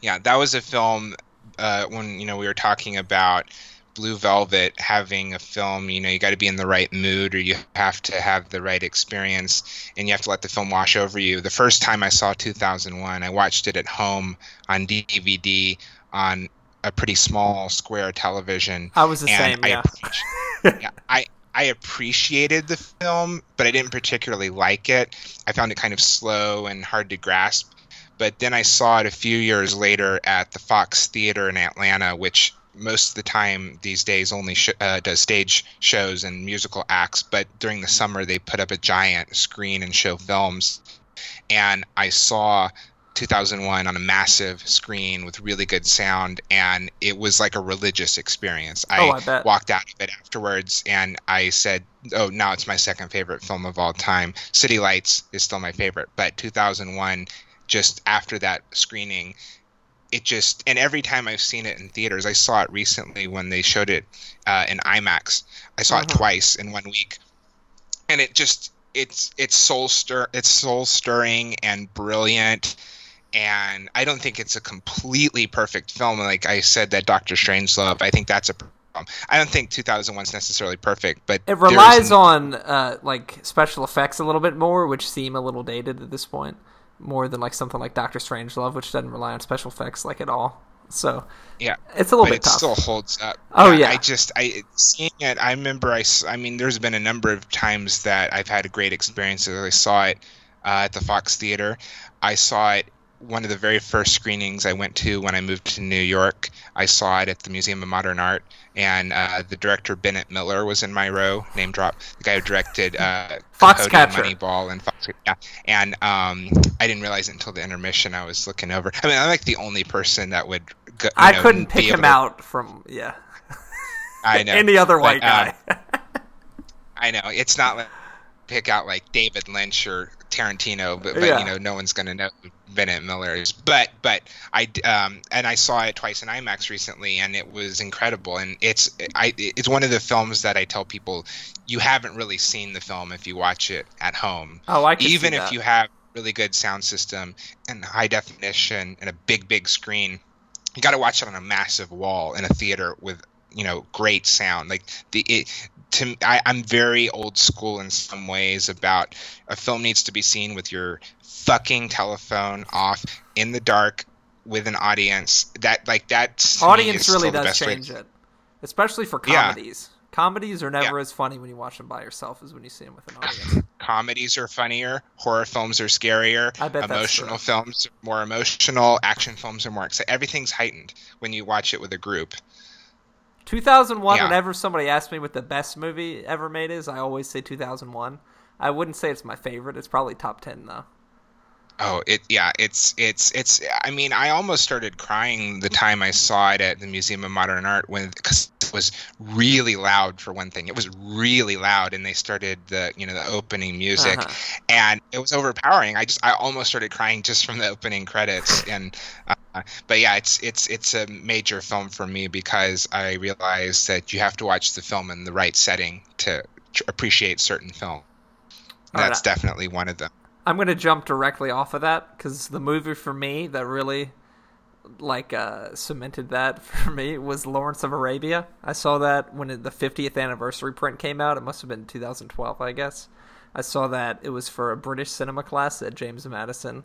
Yeah, that was a film uh, when you know we were talking about Blue Velvet having a film. You know, you got to be in the right mood, or you have to have the right experience, and you have to let the film wash over you. The first time I saw 2001, I watched it at home on DVD on a pretty small square television. I was the same. I yeah. yeah, I I appreciated the film, but I didn't particularly like it. I found it kind of slow and hard to grasp. But then I saw it a few years later at the Fox Theater in Atlanta, which most of the time these days only sh- uh, does stage shows and musical acts. But during the summer, they put up a giant screen and show films. And I saw 2001 on a massive screen with really good sound and it was like a religious experience. I, oh, I walked out of it afterwards and i said oh now it's my second favorite film of all time. City lights is still my favorite. But 2001 just after that screening it just and every time i've seen it in theaters i saw it recently when they showed it uh, in imax. I saw uh-huh. it twice in one week. And it just it's it's soul stir it's soul stirring and brilliant and I don't think it's a completely perfect film. Like I said, that Doctor Strangelove, I think that's a problem. I don't think 2001 is necessarily perfect, but it relies on uh, like special effects a little bit more, which seem a little dated at this point, more than like something like Doctor Strangelove, which doesn't rely on special effects like at all. So yeah, it's a little bit it tough. still holds up. Oh yeah, I just I seeing it. I remember I I mean, there's been a number of times that I've had a great experience. I saw it uh, at the Fox Theater. I saw it one of the very first screenings I went to when I moved to New York. I saw it at the Museum of Modern Art, and uh, the director Bennett Miller was in my row. Name drop. The guy who directed uh, Foxcatcher, Moneyball, and Fox. Yeah, and um, I didn't realize it until the intermission. I was looking over. I mean, I'm like the only person that would. Go, I know, couldn't pick him to... out from yeah. I know any other white guy. Uh, I know it's not like pick out like David Lynch or Tarantino, but, but yeah. you know, no one's going to know who Bennett Miller is. But but I um and I saw it twice in IMAX recently, and it was incredible. And it's I it's one of the films that I tell people you haven't really seen the film if you watch it at home. Oh, I can even if you have really good sound system and high definition and a big big screen. You got to watch it on a massive wall in a theater with you know great sound like the it, to I, I'm very old school in some ways about a film needs to be seen with your fucking telephone off in the dark with an audience. That like that audience really does change way. it, especially for Yeah. comedies. Comedies are never Yeah. as funny when you watch them by yourself as when you see them with an audience. Comedies are funnier, horror films are scarier, I bet emotional films are more emotional, action films are more exciting. Everything's heightened when you watch it with a group. 2001. Yeah. Whenever somebody asks me what the best movie ever made is, I always say 2001. I wouldn't say it's my favorite. It's probably top 10 though. Oh, it yeah, it's it's it's. I mean, I almost started crying the time I saw it at the Museum of Modern Art when because it was really loud for one thing. It was really loud, and they started the you know the opening music, Uh-huh. and it was overpowering. I just I almost started crying just from the opening credits, and uh, but yeah, it's it's it's a major film for me because I realized that you have to watch the film in the right setting to appreciate certain film. That's I- definitely one of them. I'm gonna jump directly off of that because the movie for me that really like uh, cemented that for me was Lawrence of Arabia. I saw that when it- the 50th anniversary print came out. It must have been 2012, I guess. I saw that it was for a British cinema class at James Madison.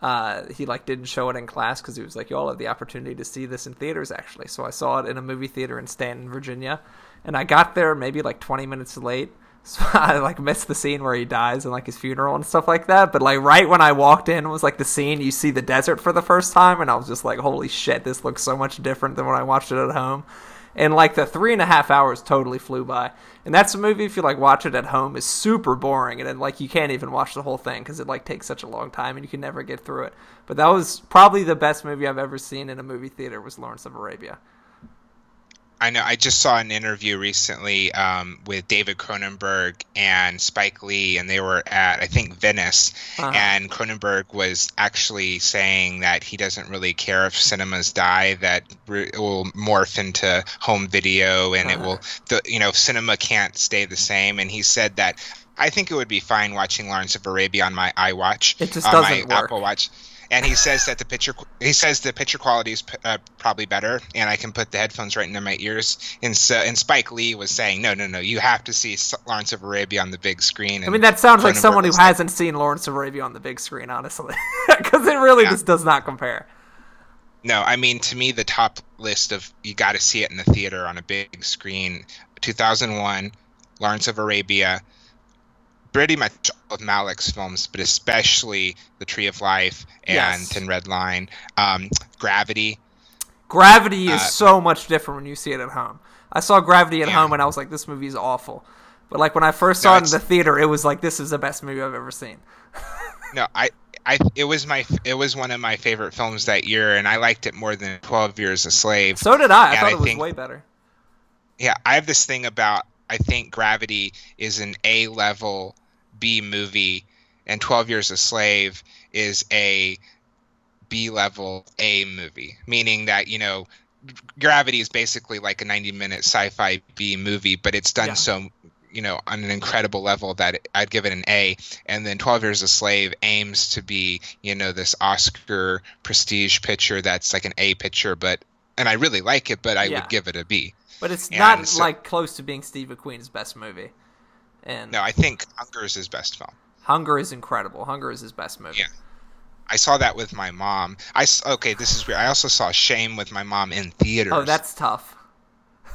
Uh, he like didn't show it in class because he was like, "Y'all have the opportunity to see this in theaters." Actually, so I saw it in a movie theater in Staunton, Virginia, and I got there maybe like 20 minutes late. So I like missed the scene where he dies and like his funeral and stuff like that. But like right when I walked in was like the scene you see the desert for the first time, and I was just like, "Holy shit, this looks so much different than when I watched it at home." and like the three and a half hours totally flew by. And that's a movie if you like watch it at home is super boring, and like you can't even watch the whole thing because it like takes such a long time and you can never get through it. But that was probably the best movie I've ever seen in a movie theater was Lawrence of Arabia. I know. I just saw an interview recently um, with David Cronenberg and Spike Lee, and they were at I think Venice, uh-huh. and Cronenberg was actually saying that he doesn't really care if cinemas die; that it will morph into home video, and uh-huh. it will. The you know, cinema can't stay the same. And he said that I think it would be fine watching Lawrence of Arabia on my iWatch, it just on doesn't my work. Apple Watch and he says that the picture he says the picture quality is uh, probably better, and I can put the headphones right into my ears. And so, and Spike Lee was saying, no, no, no, you have to see Lawrence of Arabia on the big screen. I mean, that sounds like someone who hasn't seen Lawrence of Arabia on the big screen, honestly, because it really yeah. just does not compare. No, I mean to me the top list of you got to see it in the theater on a big screen. 2001, Lawrence of Arabia, pretty much all of Malick's films, but especially The Tree of Life and yes. Thin Red Line, um, Gravity. Gravity is uh, so much different when you see it at home. I saw Gravity at yeah. home and I was like, this movie is awful. But like when I first saw no, it in the theater, it was like, this is the best movie I've ever seen. no, I, I, it was my, it was one of my favorite films that year, and I liked it more than Twelve Years a Slave. So did I. I thought I it was think, way better. Yeah, I have this thing about I think Gravity is an A level B movie, and Twelve Years a Slave is a B level A movie, meaning that you know Gravity is basically like a 90 minute sci-fi B movie, but it's done yeah. so you know on an incredible level that I'd give it an A. And then 12 Years a Slave aims to be you know this Oscar prestige picture that's like an A picture, but and I really like it, but I yeah. would give it a B. But it's and not so, like close to being Steve McQueen's best movie. And no, I think Hunger is his best film. Hunger is incredible. Hunger is his best movie. Yeah. I saw that with my mom. I okay, this is weird. I also saw Shame with my mom in theaters. Oh, that's tough.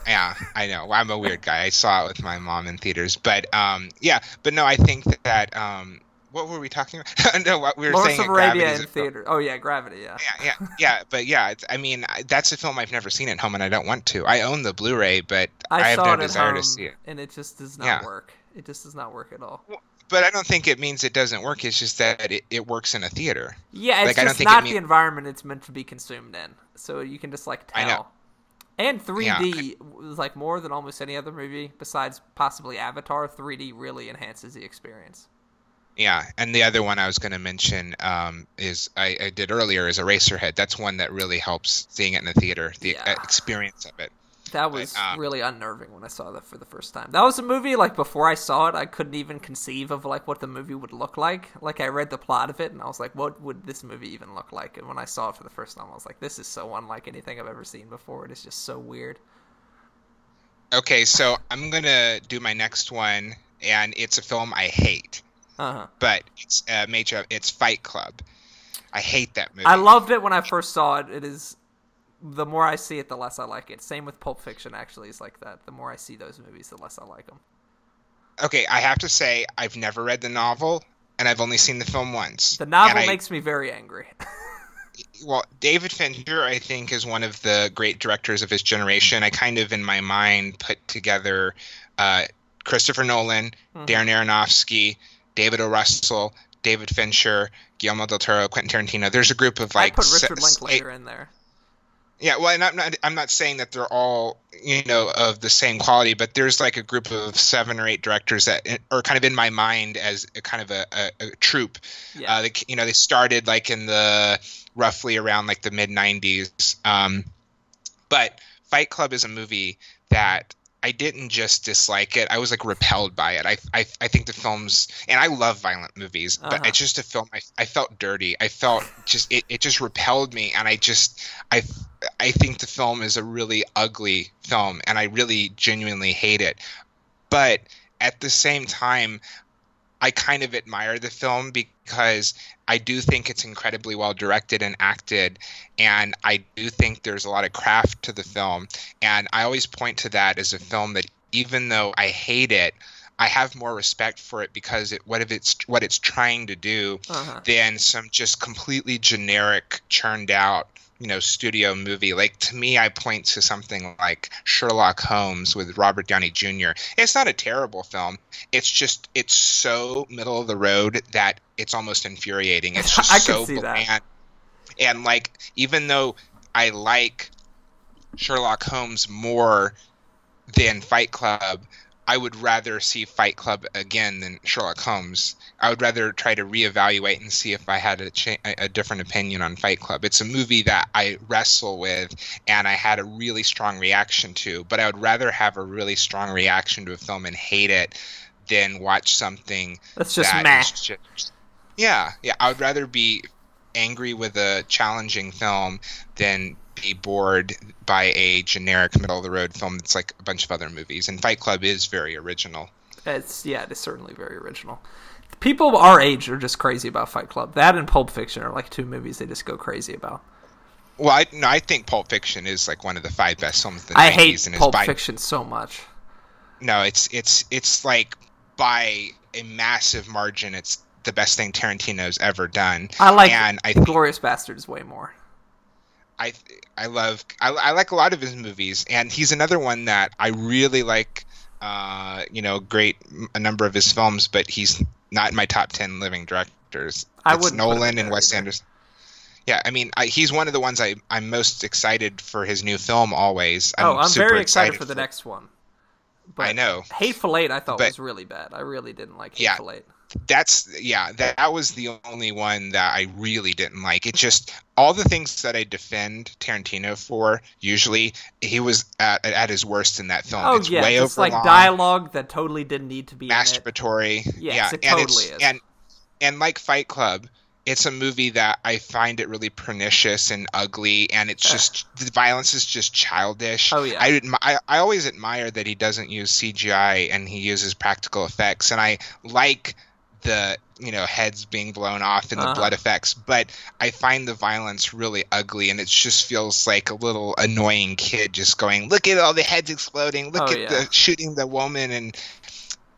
Yeah, I know. I'm a weird guy. I saw it with my mom in theaters, but um, yeah, but no, I think that um, what were we talking about? no, what we were Lawrence saying. of Arabia in theater. Oh yeah, Gravity. Yeah. Yeah, yeah, yeah. But yeah, I mean, that's a film I've never seen at home, and I don't want to. I own the Blu-ray, but I, I have no desire to see it, and it just does not yeah. work. It just does not work at all. but I don't think it means it doesn't work. It's just that it, it works in a theater. Yeah, it's like, just not mean... the environment it's meant to be consumed in. So you can just like tell. I know. And 3D yeah. was like more than almost any other movie besides possibly Avatar. 3D really enhances the experience. Yeah, and the other one I was going to mention um, is I, I, did earlier is Eraserhead. That's one that really helps seeing it in the theater, the yeah. experience of it. That was but, um, really unnerving when I saw that for the first time. That was a movie like before I saw it, I couldn't even conceive of like what the movie would look like. Like I read the plot of it and I was like, what would this movie even look like? And when I saw it for the first time, I was like, this is so unlike anything I've ever seen before. It is just so weird. Okay, so I'm gonna do my next one, and it's a film I hate. Uh-huh. But it's a major. It's Fight Club. I hate that movie. I loved it when I first saw it. It is the more I see it, the less I like it. Same with Pulp Fiction, actually, is like that. The more I see those movies, the less I like them. Okay, I have to say, I've never read the novel, and I've only seen the film once. The novel makes me very angry. well, David Fincher, I think, is one of the great directors of his generation. I kind of, in my mind, put together uh, Christopher Nolan, mm-hmm. Darren Aronofsky, David O. Russell, David Fincher, Guillermo del Toro, Quentin Tarantino. There's a group of like. I put Richard Linklater in there. Yeah, well, and I'm not I'm not saying that they're all you know of the same quality, but there's like a group of seven or eight directors that are kind of in my mind as a kind of a, a, a troupe. Yeah. Uh, they, you know, they started like in the roughly around like the mid '90s. Um, but Fight Club is a movie that I didn't just dislike it. I was like repelled by it. I I, I think the film's and I love violent movies, but uh-huh. it's just a film. I, I felt dirty. I felt just it, it just repelled me, and I just I I think the film is a really ugly film, and I really genuinely hate it. But at the same time, I kind of admire the film because I do think it's incredibly well directed and acted, and I do think there's a lot of craft to the film. And I always point to that as a film that, even though I hate it, I have more respect for it because it what if it's what it's trying to do Uh-huh. than some just completely generic churned out you know studio movie like to me i point to something like sherlock holmes with robert downey jr it's not a terrible film. It's just it's so middle of the road that it's almost infuriating. It's just I so see that. bland. And like even though i like sherlock holmes more than fight club I would rather see Fight Club again than Sherlock Holmes. I would rather try to reevaluate and see if I had a, cha- a different opinion on Fight Club. It's a movie that I wrestle with and I had a really strong reaction to, but I would rather have a really strong reaction to a film and hate it than watch something That's just that meh. just- yeah, yeah. I would rather be angry with a challenging film than be bored by a generic middle of the road film that's like a bunch of other movies. And Fight Club is very original. It's yeah, it is certainly very original. People our age are just crazy about Fight Club. That and Pulp Fiction are like two movies they just go crazy about. Well, I no, I think Pulp Fiction is like one of the five best films of the I 90s hate and Pulp by Fiction so much. no, it's it's it's like by a massive margin it's the best thing Tarantino's ever done. I like and I think Glorious Bastards way more. I I love I, I like a lot of his movies, and he's another one that I really like. Uh, you know, great a number of his films, but he's not in my top ten living directors. I it's him Nolan and Wes either. Anderson. Yeah, I mean, I, he's one of the ones I I'm most excited for his new film. Always. oh, I'm super very excited, for the next one. But I know. Hateful Eight I thought But- was really bad. I really didn't like Yeah. Hateful Eight. That's yeah. That, that was the only one that I really didn't like. It just all the things that I defend Tarantino for. Usually, he was at, at his worst in that film. Oh it's yeah, way it's like overlong. dialogue that totally didn't need to be in it. masturbatory. Yes, yeah, it and totally it's is. and and like Fight Club, it's a movie that I find it really pernicious and ugly, and it's just the violence is just childish. Oh, yeah. I, I I always admire that he doesn't use CGI and he uses practical effects, and I like the you know heads being blown off and the Uh-huh. blood effects but i find the violence really ugly and it just feels like a little annoying kid just going look at all the heads exploding look Oh, at yeah. the shooting the woman and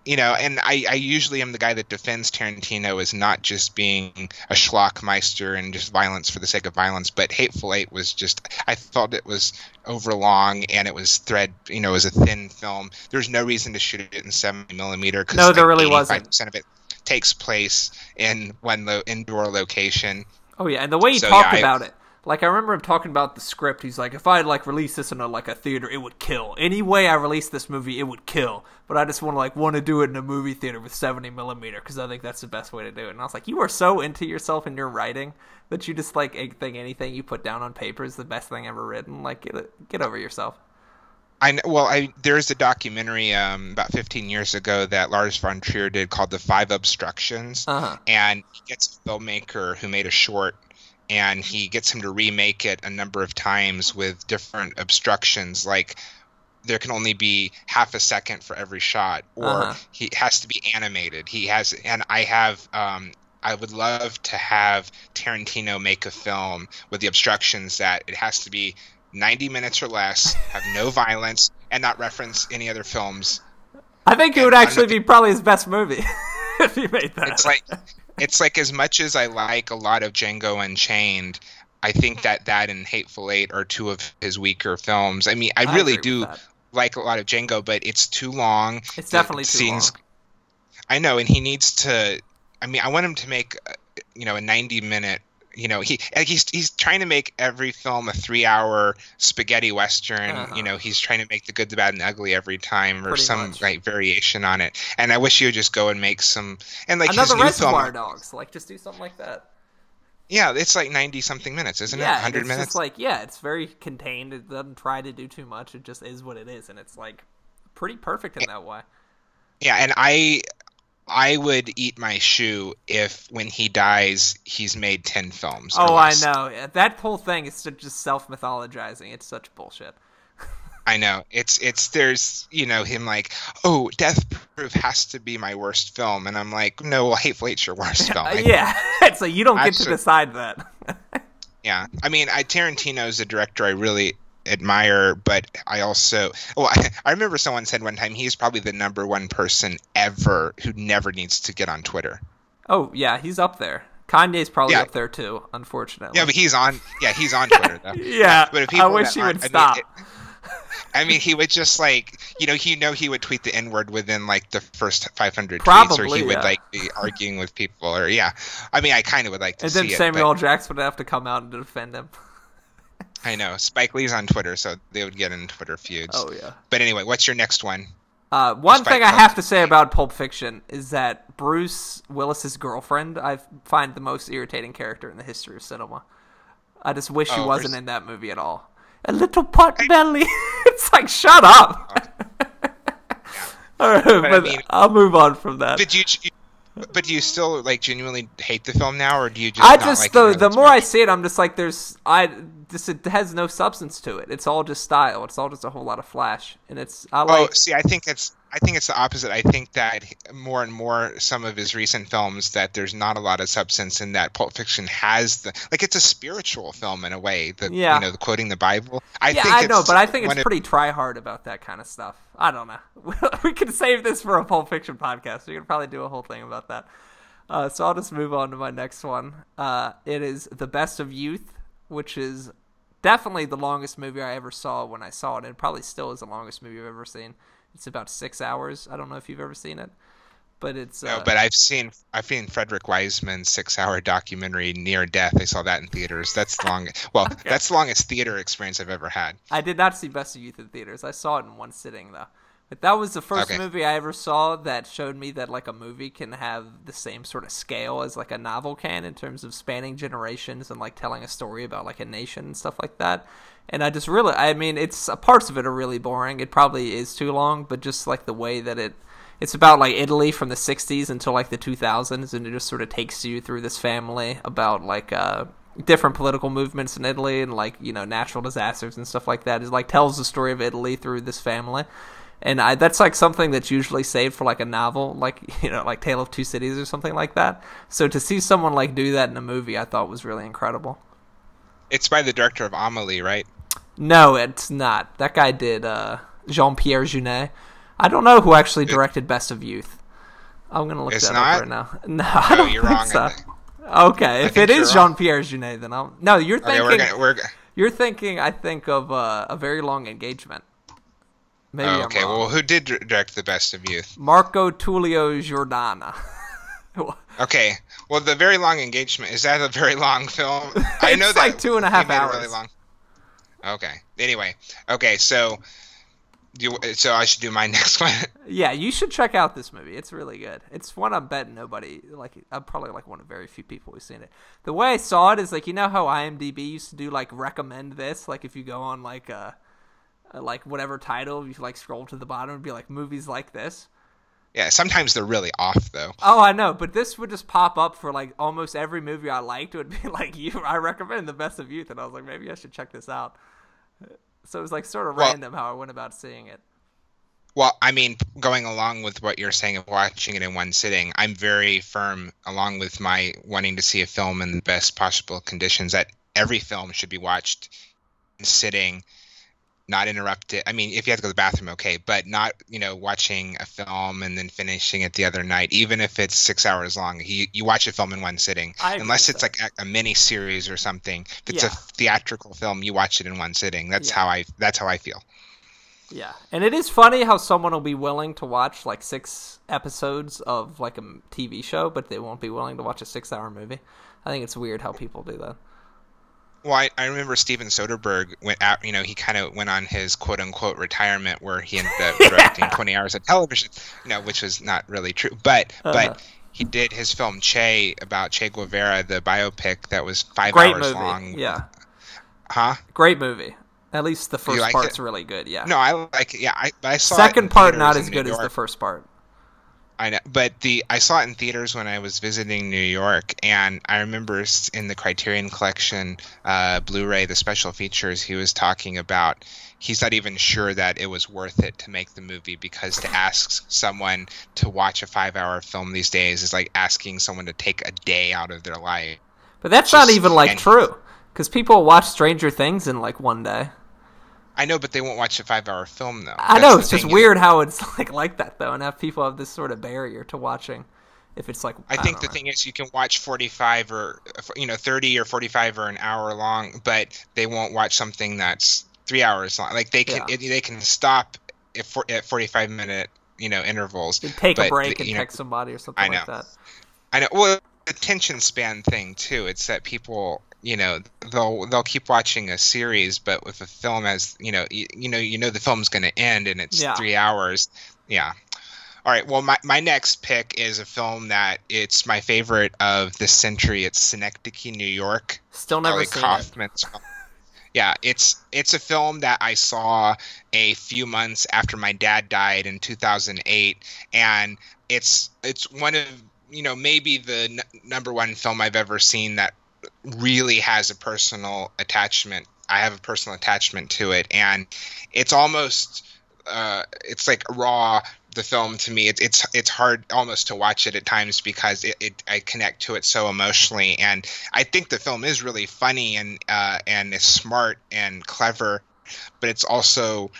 you know, and I, I usually am the guy that defends Tarantino as not just being a schlockmeister and just violence for the sake of violence, but Hateful Eight was just I felt it was overlong and it was thread, you know, it was a thin film. There's no reason to shoot it in 70 millimeter because No, there really wasn't. of it takes place in one lo- indoor location. Oh yeah, and the way he So, talked yeah, I- about it, like I remember him talking about the script. He's like, if I had like released this in a like a theater, it would kill. Any way I released this movie, it would kill. But I just want to like want to do it in a movie theater with 70 millimeter because I think that's the best way to do it. And I was like, you are so into yourself and your writing that you just like think anything you put down on paper is the best thing ever written. Like get get over yourself. I well, I there's a documentary um, about 15 years ago that Lars von Trier did called The Five Obstructions, Uh-huh. and he gets a filmmaker who made a short, and he gets him to remake it a number of times with different obstructions, like there can only be half a second for every shot, or Uh-huh. he has to be animated. He has, and I have. Um, I would love to have Tarantino make a film with the obstructions that it has to be 90 minutes or less, have no violence, and not reference any other films. I think it would actually be probably his best movie if he made that. It's like it's like as much as I like a lot of Django Unchained, I think that that and Hateful Eight are two of his weaker films. I mean, I I really do like a lot of Django, but it's too long. It's definitely too long. I know, and he needs to. I mean, I want him to make, uh, you know, a ninety-minute. You know, he he's he's trying to make every film a three-hour spaghetti western. Uh-huh. You know, he's trying to make the good, the bad, and the ugly every time, or Pretty some much. like variation on it. And I wish he would just go and make some. And like Another Reservoir film, Dogs. Like just do something like that. yeah, it's like ninety something minutes, isn't it? yeah, and Hundred minutes. just like yeah, it's very contained. It doesn't try to do too much. It just is what it is, and it's like pretty perfect in that way. Yeah, and I I would eat my shoe if when he dies he's made 10 films. Oh, I know. That whole thing is just self mythologizing. It's such bullshit. I know. It's it's there's, you know, him like, "Oh, Death Proof has to be my worst film." And I'm like, "No, well, Hateful Eight's your worst film." I- yeah, it's like you don't get to decide that. Yeah. I mean, I Tarantino's a director I really admire, but I also well, oh, I, I remember someone said one time he's probably the number one person ever who never needs to get on Twitter. Oh yeah, he's up there. Kanye's probably Yeah. up there too, unfortunately. Yeah, but he's on. Yeah, he's on Twitter though. Yeah, but if I wish he aren't- would I mean, stop. it- I mean, he would just like you know, he know, he would tweet the N word within like the first 500 tweets, or he would like be arguing with people, or yeah. I mean, I kind of would like to and then it. Samuel but Jackson would have to come out and defend him. I know Spike Lee's on Twitter, so they would get in Twitter feuds. Oh yeah. But anyway, what's your next one? Uh, one Spike thing I have to say about Pulp Fiction is that Bruce Willis's girlfriend I find the most irritating character in the history of cinema. I just wish she Oh, wasn't Bruce- in that movie at all. A little pot belly. it's like shut up. all right, but, I mean- I'll move on from that. Did you? But do you still like genuinely hate the film now, or do you just? I just like the the more I see it, I'm just like there's I just it has no substance to it. It's all just style. It's all just a whole lot of flash, and it's I Oh, like see, I think it's I think it's the opposite. I think that more and more some of his recent films that there's not a lot of substance in that Pulp Fiction has the like it's a spiritual film in a way. The Yeah. you know the quoting the Bible. I yeah think I know, but I think it's pretty try hard about that kind of stuff. I don't know. we could save this for a Pulp Fiction podcast. We could probably do a whole thing about that. Uh, so I'll just move on to my next one. Uh, it is The Best of Youth, which is definitely the longest movie I ever saw when I saw it, and probably still is the longest movie I've ever seen. It's about six hours. I don't know if you've ever seen it, but it's No, uh, but I've seen I've seen Frederick Wiseman's six-hour documentary Near Death. I saw that in theaters. That's the long. Well, that's the longest theater experience I've ever had. I did not see Best of Youth in theaters. I saw it in one sitting though. But that was the first Okay. movie I ever saw that showed me that like a movie can have the same sort of scale as like a novel can in terms of spanning generations and like telling a story about like a nation and stuff like that. And I just really I mean it's parts of it are really boring. It probably is too long, but just like the way that it it's about like Italy from the 60s until like the 2000s and it just sort of takes you through this family about like uh different political movements in Italy and like you know natural disasters and stuff like that. It like tells the story of Italy through this family, and I, that's like something that's usually saved for like a novel, like you know like Tale of Two Cities or something like that. So to see someone like do that in a movie, I thought was really incredible. It's by the director of Amelie, right? No, it's not. That guy did uh, Jean Pierre Jeunet. I don't know who actually directed Best of Youth. I'm gonna look that not? up right now. No, I don't you're think wrong. so. I. Okay, if think it is. Jean Pierre Jeunet, then I'll. No, you're Okay, thinking. we're gonna we're. You're thinking, I think, of uh, a very long engagement. Maybe Oh, okay, well, who did direct The Best of Youth? Marco Tullio Giordana. Okay, well, the very long engagement is that a very long film? I know It's that like two and a half he made it hours. Really long. Okay. Anyway, okay, so you, so I should do my next one. yeah, you should check out this movie. It's really good. It's one I'm betting nobody like. I'm probably like one of very few people who've seen it. The way I saw it is like you know how IMDb used to do like recommend this. Like if you go on like uh, uh, Uh, like whatever title, you like scroll to the bottom and be like movies like this. yeah, sometimes they're really off though. Oh, I know, but this would just pop up for like almost every movie I liked. It would be like you. I recommend the best of youth, and I was like, maybe I should check this out. So it was like sort of Well- random how I went about seeing it. Well, I mean, going along with what you're saying of watching it in one sitting, I'm very firm, along with my wanting to see a film in the best possible conditions, that every film should be watched in sitting, not interrupted. I mean, if you have to go to the bathroom, okay, but not, you know, watching a film and then finishing it the other night, even if it's six hours long. You, you watch a film in one sitting, I unless it's like a, a mini series or something. If it's Yeah. a theatrical film, you watch it in one sitting. That's Yeah. how I. That's how I feel. Yeah, and it is funny how someone will be willing to watch like six episodes of like a TV show, but they won't be willing to watch a six-hour movie. I think it's weird how people do that. Well, I, I remember Steven Soderbergh went out, you know, he kind of went on his quote unquote retirement where he ended up directing 20 hours of television, you know, which was not really true. But, Uh-huh. but he did his film Che about Che Guevara, the biopic that was five Great hours movie. long. Yeah, Huh? great movie. At least the first like part's it? really good. Yeah. No, I like it. Yeah, I, I saw Second part not as good as the first part. I know, but the I saw it in theaters when I was visiting New York, and I remember in the Criterion Collection uh, Blu-ray, the special features, he was talking about he's not even sure that it was worth it to make the movie because to ask someone to watch a five-hour film these days is like asking someone to take a day out of their life. But that's not even like true, because people watch Stranger Things in like one day. I know, but they won't watch a five-hour film though. I That's know it's just thing. weird how it's like like that though, and have people have this sort of barrier to watching. If it's like I think the know. thing is you can watch 45 or you know 30 or 45 or an hour long, but they won't watch something that's three hours long. Like they can Yeah. it, they can stop at, for, at 45 minute you know intervals. You take a but, break and know, text somebody or something I like know. that. I know. Well, the attention span thing too. It's that people, you know, they'll they'll keep watching a series, but with a film as you know, you, you know, you know the film's going to end and it's Yeah. three hours. Yeah. All right. Well, my my next pick is a film that it's my favorite of the century. It's Synecdoche, New York. Still never Charlie seen it. Kaufman's film. Yeah, it's it's a film that I saw a few months after my dad died in 2008, and it's it's one of you know maybe the n- number one film I've ever seen that really has a personal attachment. I have a personal attachment to it, and it's almost uh, it's like raw the film to me. It's it's it's hard almost to watch it at times because it, it I connect to it so emotionally. And I think the film is really funny and uh, and is smart and clever but it's also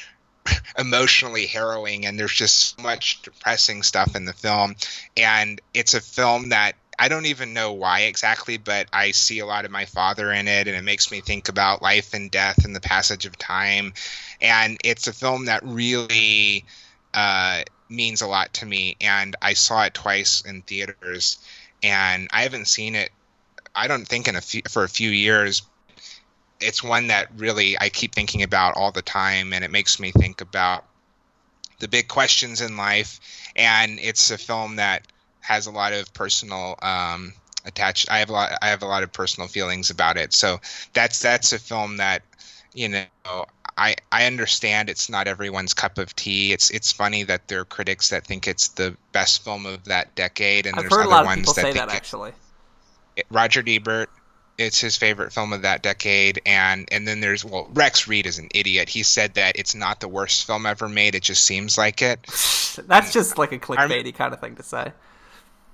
emotionally harrowing and there's just so much depressing stuff in the film. And it's a film that I don't even know why exactly, but I see a lot of my father in it, and it makes me think about life and death and the passage of time. And it's a film that really uh, means a lot to me. And I saw it twice in theaters, and I haven't seen it. I don't think in a few, for a few years. It's one that really I keep thinking about all the time, and it makes me think about the big questions in life. And it's a film that has a lot of personal um, attached. I have a lot. I have a lot of personal feelings about it. So that's that's a film that you know. I, I understand it's not everyone's cup of tea. It's it's funny that there are critics that think it's the best film of that decade, and I've there's other ones that say think that actually. it- Roger Ebert. It's his favorite film of that decade, and and then there's well Rex Reed is an idiot. He said that it's not the worst film ever made. It just seems like it. That's just like a clickbaity kind of thing to say.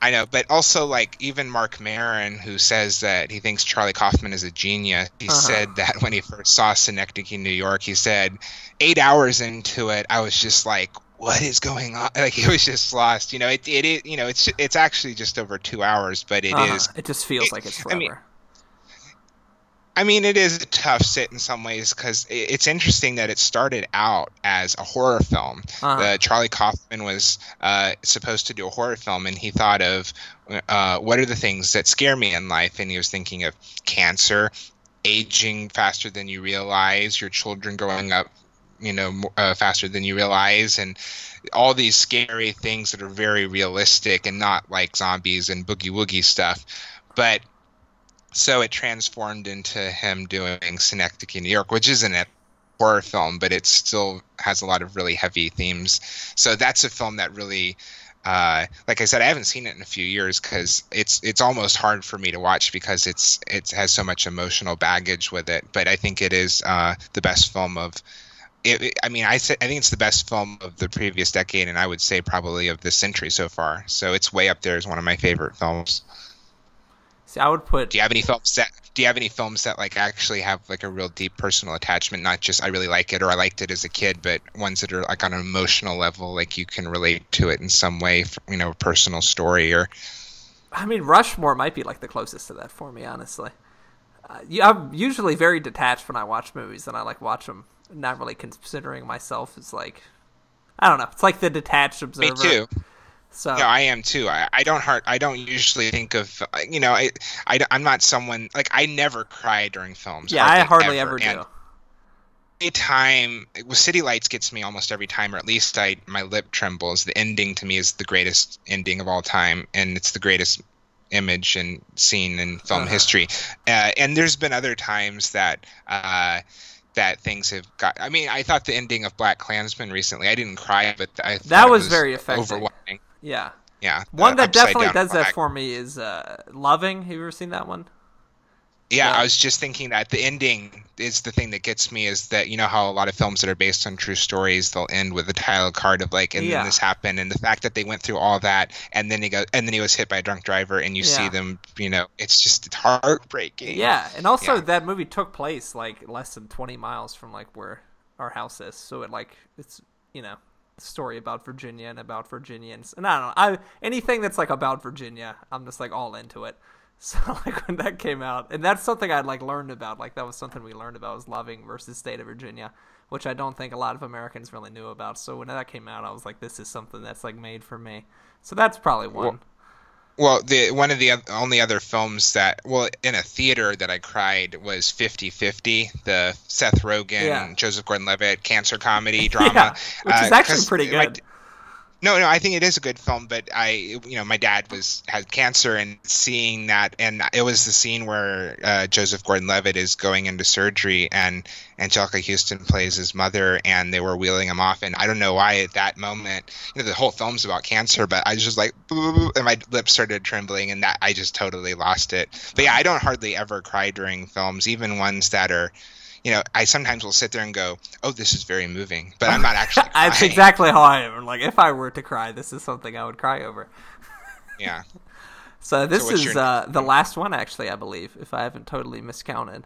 I know, but also like even Mark Maron, who says that he thinks Charlie Kaufman is a genius, he Uh-huh. said that when he first saw Synecdoche, in New York, he said eight hours into it, I was just like, "What is going on?" Like he was just lost. You know, it it is you know it's it's actually just over two hours, but it is. Uh-huh. It just feels it- like it's I mean, I mean, it is a tough sit in some ways because it's interesting that it started out as a horror film. Uh-huh. Uh, Charlie Kaufman was uh, supposed to do a horror film, and he thought of uh, what are the things that scare me in life, and he was thinking of cancer, aging faster than you realize, your children growing up, you know, uh, faster than you realize, and all these scary things that are very realistic and not like zombies and boogie woogie stuff, but so it transformed into him doing Synecdoche, in New York, which isn't a horror film, but it still has a lot of really heavy themes. So that's a film that really, uh, like I said, I haven't seen it in a few years because it's it's almost hard for me to watch because it's it has so much emotional baggage with it. But I think it is uh, the best film of. It, I mean, I I think it's the best film of the previous decade, and I would say probably of the century so far. So it's way up there as one of my favorite films. See, I would put Do you have any films that do you have any films that like actually have like a real deep personal attachment? Not just I really like it or I liked it as a kid, but ones that are like on an emotional level, like you can relate to it in some way, f- you know, a personal story or I mean, Rushmore might be like the closest to that for me, honestly. Uh, I'm usually very detached when I watch movies, and I like watch them, not really considering myself as like, I don't know. It's like the detached observer. me too. So Yeah, I am too. I, I don't heart. I don't usually think of you know. I, I am not someone like I never cry during films. yeah, I hardly ever, do. And anytime with City Lights gets me almost every time, or at least I my lip trembles. The ending to me is the greatest ending of all time, and it's the greatest image and scene in film Uh-huh. history. Uh, and there's been other times that. Uh, that things have got. I mean, I thought the ending of Black Klansman recently. I didn't cry, but I thought That it was very affecting. overwhelming. Yeah, Yeah, one that definitely does that for me is uh, Loving. Have you ever seen that one? Yeah, Yeah. I was just thinking that the ending is the thing that gets me is that you know how a lot of films that are based on true stories they'll end with a title card of like and Yeah. then this happened and the fact that they went through all that and then he go and then he was hit by a drunk driver and you see them you know it's just it's heartbreaking. Yeah, and also Yeah. that movie took place like less than 20 miles from like where our house is. So it like it's you know story about Virginia and about Virginians. And I don't know. I anything that's like about Virginia, I'm just like all into it. So like when that came out, and that's something I'd like learned about. Like that was something we learned about was Loving versus State of Virginia, which I don't think a lot of Americans really knew about. So when that came out, I was like, this is something that's like made for me. So that's probably one. Well, well, the one of the only other films that well in a theater that I cried was 50-50, the Seth Rogen, Yeah. Joseph Gordon-Levitt cancer comedy drama, Yeah, which is Uh, actually pretty my- good. No, no, I think it is a good film, but I, you know, my dad was had cancer, and seeing that, and it was the scene where uh, Joseph Gordon-Levitt is going into surgery, and Anjelica Huston plays his mother, and they were wheeling him off, and I don't know why at that moment, you know, the whole film's about cancer, but I was just like, and my lips started trembling, and that I just totally lost it. But yeah, I don't hardly ever cry during films, even ones that are. You know, I sometimes will sit there and go, "Oh, this is very moving," but I'm not actually. That's exactly how I am. Like if I were to cry, this is something I would cry over. Yeah. So this what's is your- uh, the last one, actually, I believe, if I haven't totally miscounted.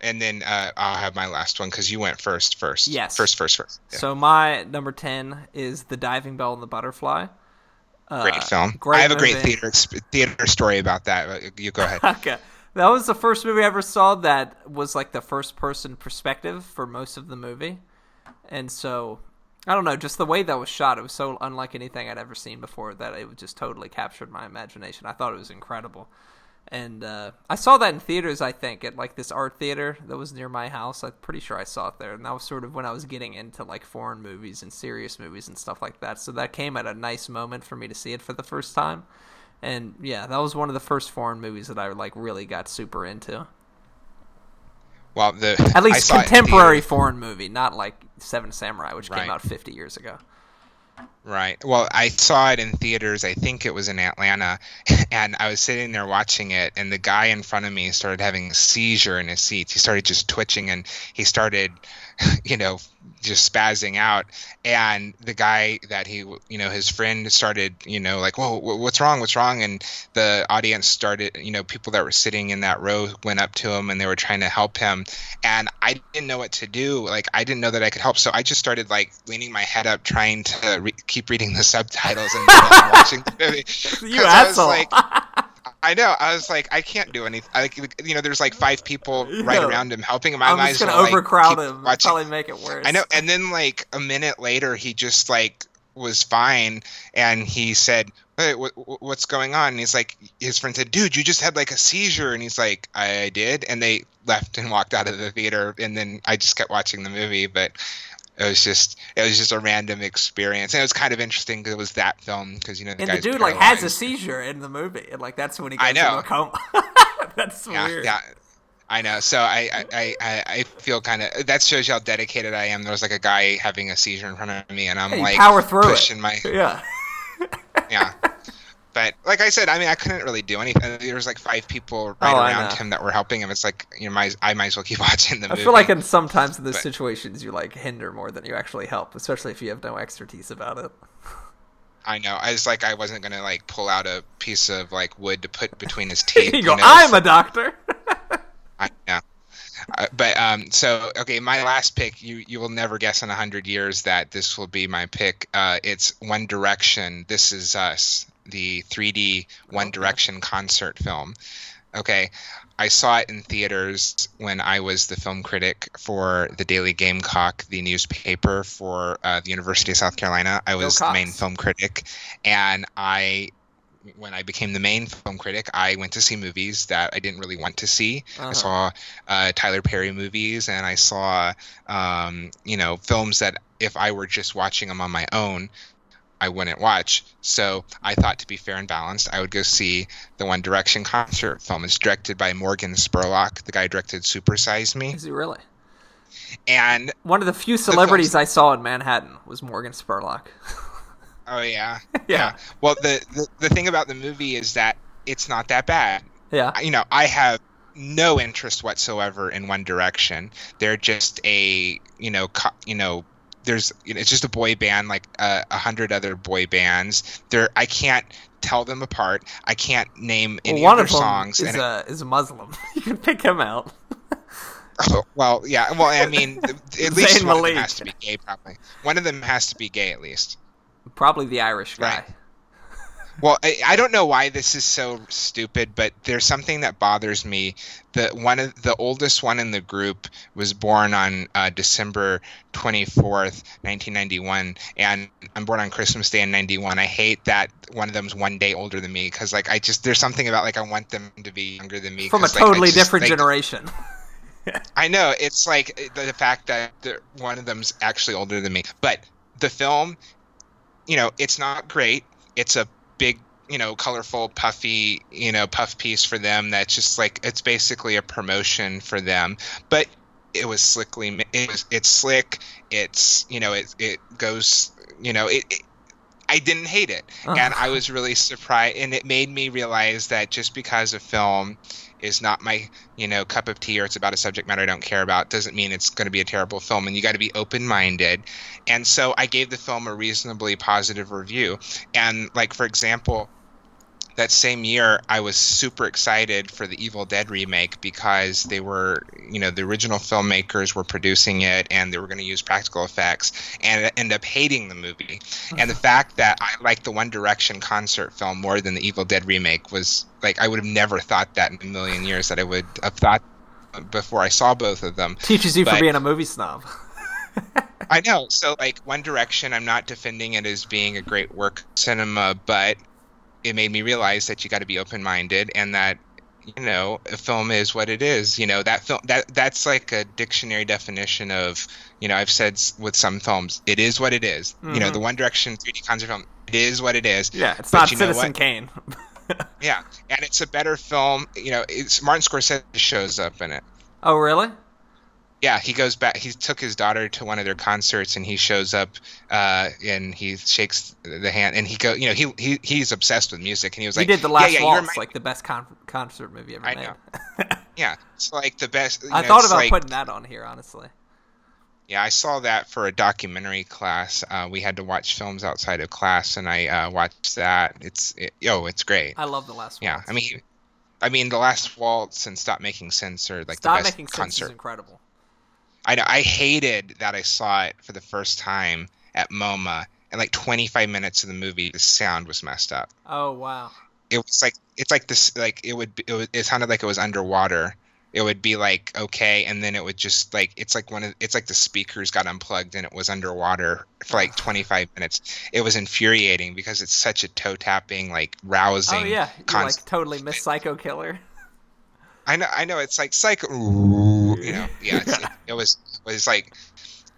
and then uh, I'll have my last one because you went first. First, Yes. first, first, first. Yeah. So my number ten is the Diving Bell and the Butterfly. Uh, great film. great I have a great theater theater story about that. You go ahead. Okay. That was the first movie I ever saw that was like the first person perspective for most of the movie. And so, I don't know, just the way that was shot, it was so unlike anything I'd ever seen before that it just totally captured my imagination. I thought it was incredible. And uh, I saw that in theaters, I think, at like this art theater that was near my house. I'm pretty sure I saw it there. And that was sort of when I was getting into like foreign movies and serious movies and stuff like that. So that came at a nice moment for me to see it for the first time. And yeah, that was one of the first foreign movies that I like really got super into. Well, the At least saw it in contemporary foreign movie, not like Seven Samurai, which Right. came out 50 years ago. Right. Well, I saw it in theaters. I think it was in Atlanta, and I was sitting there watching it, and the guy in front of me started having a seizure in his seats. He started just twitching, and he started, you know, just spazzing out. And the guy that he, you know, his friend started, you know, like, "Whoa, what's wrong? What's wrong?" And the audience started, you know, people that were sitting in that row went up to him, and they were trying to help him. And I didn't know what to do. Like, I didn't know that I could help, so I just started like leaning my head up, trying to re- keep reading the subtitles and watching the movie. You 'Cause I was asshole. like, I know. I was like, I can't do anything. I, like, you know, there's like five people right Yeah. around him helping him. I I'm just gonna well, overcrowd keep him. watching. Probably make it worse. I know. And then like a minute later, he just like was fine, and he said, "Hey, wh- wh- what's going on?" And he's like, his friend said, "Dude, you just had like a seizure," and he's like, "I did," and they left and walked out of the theater, and then I just kept watching the movie, but. It was just it was just a random experience, and it was kind of interesting because it was that film because you know the And the dude like has a seizure in the movie, and like that's when he goes I know. into a coma. that's yeah, weird. Yeah, I know. So I, I, I, I- feel kind of that shows you how dedicated I am. There was like a guy having a seizure in front of me, and I'm Hey, like power through pushing it. my Yeah. yeah. But like I said, I mean, I couldn't really do anything. There was like five people right Oh, around him that were helping him. It's like you know, my, I might as well keep watching the I movie. feel like in sometimes in those But- situations you like hinder more than you actually help, especially if you have no expertise about it. I know. I was like, I wasn't gonna like pull out a piece of like wood to put between his teeth. you go, know, I'm a doctor. I know. Uh, but um, so okay, my last pick. You you will never guess in a hundred years that this will be my pick. Uh, it's One Direction. This is Us, the 3D One Direction concert film. Okay, I saw it in theaters when I was the film critic for the Daily Gamecock, the newspaper for uh, the University of South Carolina. I was the main film critic, and I. When I became the main film critic, I went to see movies that I didn't really want to see. Uh-huh. I saw uh, Tyler Perry movies, and I saw, um, you know, films that if I were just watching them on my own, I wouldn't watch. So I thought to be fair and balanced, I would go see the One Direction concert film. It's directed by Morgan Spurlock, the guy who directed Super Size Me, Is he really? and One of the few celebrities I saw in Manhattan was Morgan Spurlock. oh yeah, Yeah. Well, the, the the thing about the movie is that it's not that bad. yeah. you know, I have no interest whatsoever in One Direction. They're just a, you know, co- you know, there's it's just a boy band like uh, a hundred other boy bands. They're I can't tell them apart. I can't name any Well, one of of their songs. is and it- a is a Muslim. you can pick him out. Oh, well, yeah. Well, I mean, at least Zayn one Malik. of them has to be gay. Probably one of them has to be gay at least. Probably the Irish guy. Right. Well, I, I don't know why this is so stupid, but there's something that bothers me. The one of the oldest one in the group was born on uh, December 24th, 1991, and I'm born on Christmas Day in 91. I hate that one of them's one day older than me because, like, I just there's something about like I want them to be younger than me From a like, totally just, different like, generation. I know it's like the, the fact that the, one of them's actually older than me, but the film, you know, it's not great. It's a big, you know, colorful, puffy, you know, puff piece for them. That's just like it's basically a promotion for them, but it was slickly. It was it's slick. It's you know it it goes you know it. it I didn't hate it, and I was really surprised, and it made me realize that just because a film is not my you know cup of tea or it's about a subject matter I don't care about doesn't mean it's going to be a terrible film and you got to be open minded and so I gave the film a reasonably positive review. And like for example that same year I was super excited for the Evil Dead remake because they were you know the original filmmakers were producing it and they were going to use practical effects and ended up hating the movie and the mm-hmm. fact that I liked the One Direction concert film more than the Evil Dead remake was like I would have never thought that in a million years that I would have thought before I saw both of them. Teaches you for being a movie snob. I know. So like One Direction, I'm not defending it as being a great work cinema, but it made me realize that you got to be open minded and that you know a film is what it is. You know that film that that's like a dictionary definition of you know I've said with some films it is what it is. You know the mm-hmm. One Direction 3D concert film it is what it is. Yeah, it's But not Citizen? Kane. Yeah, and it's a better film. You know, it's Martin Scorsese shows up in it. oh, really? Yeah, he goes back. He took his daughter to one of their concerts, and he shows up, uh, and he shakes the hand, and he go, you know, he, he he's obsessed with music, and he was He like, did the last yeah, yeah, waltz, like the best con- concert movie ever I made. know. yeah, it's like the best. I know, thought about like- putting that on here, honestly. Yeah, I saw that for a documentary class. Uh, we had to watch films outside of class, and I uh, watched that. It's it, yo, it's great. I love the last Yeah, waltz. I mean, I mean, the last waltz and Stop Making Sense are like Stop the best Making Sense concert is incredible. I know. I hated that I saw it for the first time at MoMA, and like 25 minutes of the movie, the sound was messed up. Oh wow. It was like it's like this, like it would, be, it, was, it sounded like it was underwater. It would be like okay, and then it would just like it's like one of it's like the speakers got unplugged and it was underwater for like 25 minutes. It was infuriating because it's such a toe tapping, like rousing. Oh yeah, you like totally miss Psycho Killer. I know, I know. It's like psycho. You know, yeah. It was it was like,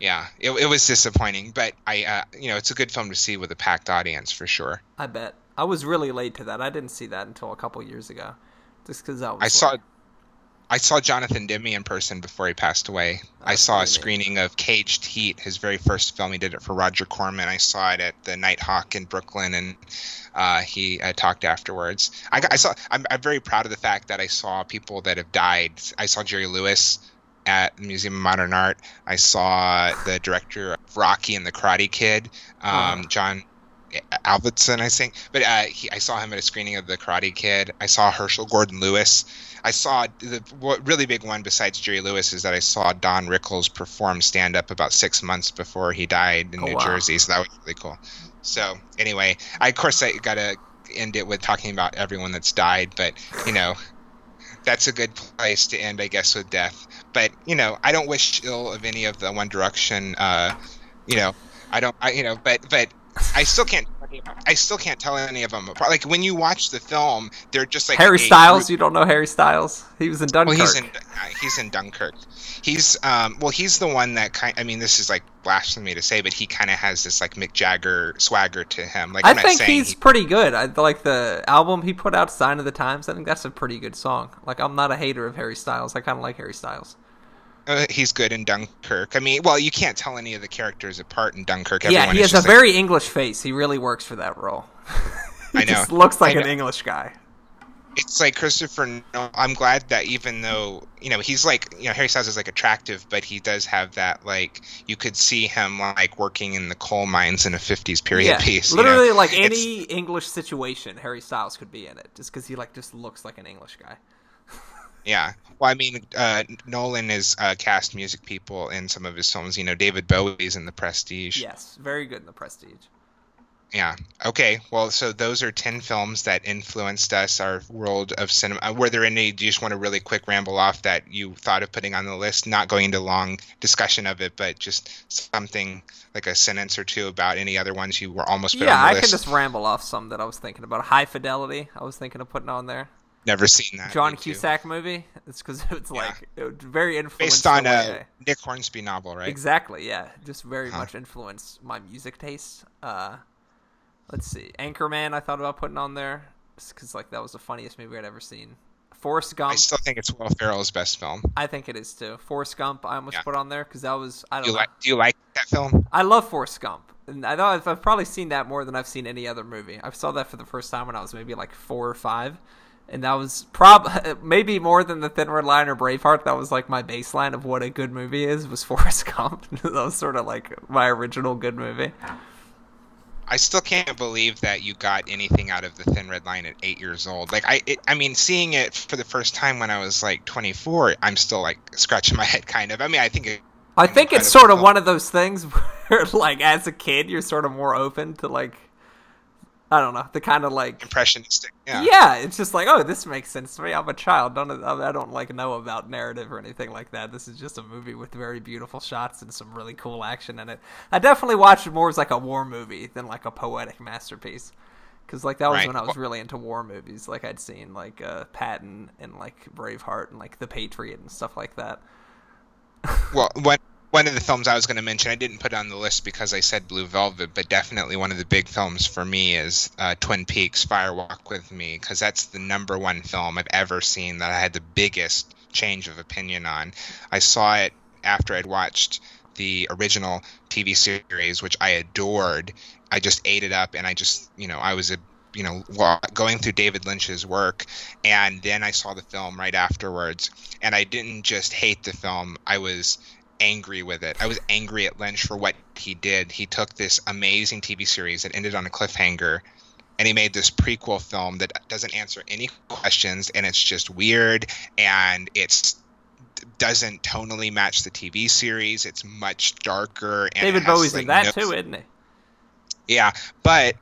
yeah. It, it was disappointing, but I, uh, you know, it's a good film to see with a packed audience for sure. I bet. I was really late to that. I didn't see that until a couple years ago, just because I was. I saw, like- I saw Jonathan Demme in person before he passed away. I saw a screening of Caged Heat, his very first film. He did it for Roger Corman. I saw it at the Nitehawk in Brooklyn, and uh, he uh, talked afterwards. I, I saw. I'm, I'm very proud of the fact that I saw people that have died. I saw Jerry Lewis at the Museum of Modern Art. I saw the director of Rocky and the Karate Kid, um. John Alvinson, I think. But uh, he, I saw him at a screening of the Karate Kid. I saw Herschell Gordon Lewis. I saw the what really big one besides Jerry Lewis is that I saw Don Rickles perform stand up about six months before he died in Oh, New wow. Jersey. So that was really cool. So anyway, I of course I gotta end it with talking about everyone that's died, but you know. That's a good place to end, I guess, with death. But you know, I don't wish ill of any of the One Direction. Uh, you know, I don't. I, you know, but but I still can't. I still can't tell any of them apart. Like when you watch the film, they're just like Harry Styles. You don't know Harry Styles? He was in well, Dunkirk. he's in uh, he's in Dunkirk. He's um well he's the one that kind. I mean, this is like blasphemy to say, but he kind of has this like Mick Jagger swagger to him. Like I I'm not think he's he- pretty good. I like the album he put out, "Sign of the Times." I think that's a pretty good song. Like I'm not a hater of Harry Styles. I kind of like Harry Styles. Uh, he's good in Dunkirk. I mean, well, you can't tell any of the characters apart in Dunkirk. yeah, he has a like- very English face. He really works for that role. he I know. just looks like I an. English guy. it's like Christopher. I'm glad that even though you know he's like you know Harry Styles is like attractive, but he does have that like you could see him like working in the coal mines in a 50s period yeah, piece. you know? literally like It's- any English situation, Harry Styles could be in it, just because he like just looks like an English guy. Yeah. Well, I mean, uh, Nolan has uh, cast music people in some of his films. You know, David Bowie's in The Prestige. Yes, very good in The Prestige. Yeah. Okay. Well, so those are 10 films that influenced us, our world of cinema. Uh, were there any, do you just want to really quick ramble off that you thought of putting on the list? Not going into long discussion of it, but just something like a sentence or two about any other ones you were almost Yeah, I can just ramble off some that I was thinking about. High Fidelity, I was thinking of putting on there. Never seen that. John Cusack movie. It's because it's yeah. like it very influenced. Based on a Nick Hornsby novel, right? Exactly. Yeah, just very huh. much influenced my music taste. Uh, let's see, Anchorman. I thought about putting on there because like that was the funniest movie I'd ever seen. Forrest Gump. I still think it's Will Ferrell's best film. I think it is too. Forrest Gump. I almost yeah. put on there because that was I don't do you know. Like, do you like that film? I love Forrest Gump. And I know I've, I've probably seen that more than I've seen any other movie. I saw that for the first time when I was maybe like four or five and that was prob maybe more than the Thin Red Line or Braveheart. That was like my baseline of what a good movie is. Was Forrest Gump? that was sort of like my original good movie. I still can't believe that you got anything out of the Thin Red Line at eight years old. Like I, it, I mean, seeing it for the first time when I was like 24, I'm still like scratching my head, kind of. I mean, I think. It, I think it's sort of one of those things where, like, as a kid, you're sort of more open to like I don't know the kind of like impressionistic. Yeah. yeah, it's just like oh, this makes sense to me. I'm a child. Don't I don't like know about narrative or anything like that. This is just a movie with very beautiful shots and some really cool action in it. I definitely watched it more as like a war movie than like a poetic masterpiece. Because like that was right. when I was really into war movies. Like I'd seen like uh, Patton and like Braveheart and like The Patriot and stuff like that. well, when one of the films I was going to mention, I didn't put on the list because I said Blue Velvet, but definitely one of the big films for me is uh, Twin Peaks: Fire Walk with Me, because that's the number one film I've ever seen that I had the biggest change of opinion on. I saw it after I'd watched the original TV series, which I adored. I just ate it up, and I just, you know, I was a you know going through David Lynch's work and then I saw the film right afterwards and I didn't just hate the film I was angry with it. I was angry at Lynch for what he did. He took this amazing TV series that ended on a cliffhanger and he made this prequel film that doesn't answer any questions and it's just weird and it's doesn't tonally match the TV series. It's much darker. And David Bowie's like, in that too, isn't he? Yeah, but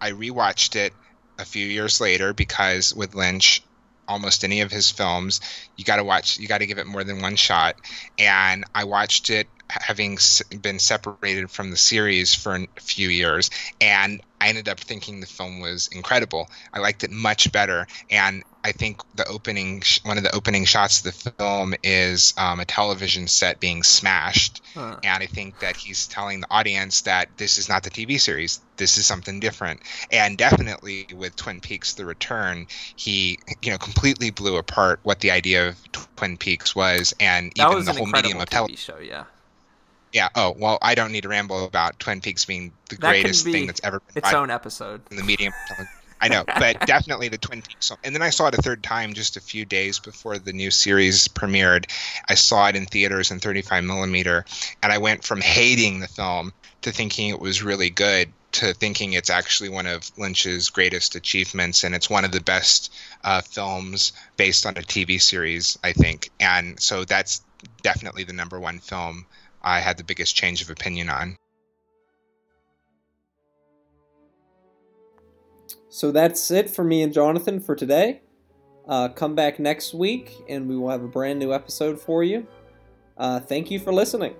I rewatched it a few years later because with Lynch, almost any of his films. You got to watch. You got to give it more than one shot. And I watched it having been separated from the series for a few years, and I ended up thinking the film was incredible. I liked it much better, and I think the opening, one of the opening shots of the film is um, a television set being smashed, huh. and I think that he's telling the audience that this is not the TV series. This is something different, and definitely with Twin Peaks: The Return, he you know completely blew apart what the idea of Twin Peaks was, and that even was the whole medium of television show. Yeah. Yeah. Oh well, I don't need to ramble about Twin Peaks being the that greatest thing that's ever been its own episode in the medium. I know, but definitely the Twin Peaks. And then I saw it a third time just a few days before the new series premiered. I saw it in theaters in 35 millimeter, and I went from hating the film to thinking it was really good to thinking it's actually one of Lynch's greatest achievements, and it's one of the best uh, films based on a TV series, I think. And so that's definitely the number one film I had the biggest change of opinion on. So that's it for me and Jonathan for today. Uh, come back next week and we will have a brand new episode for you. Uh, thank you for listening.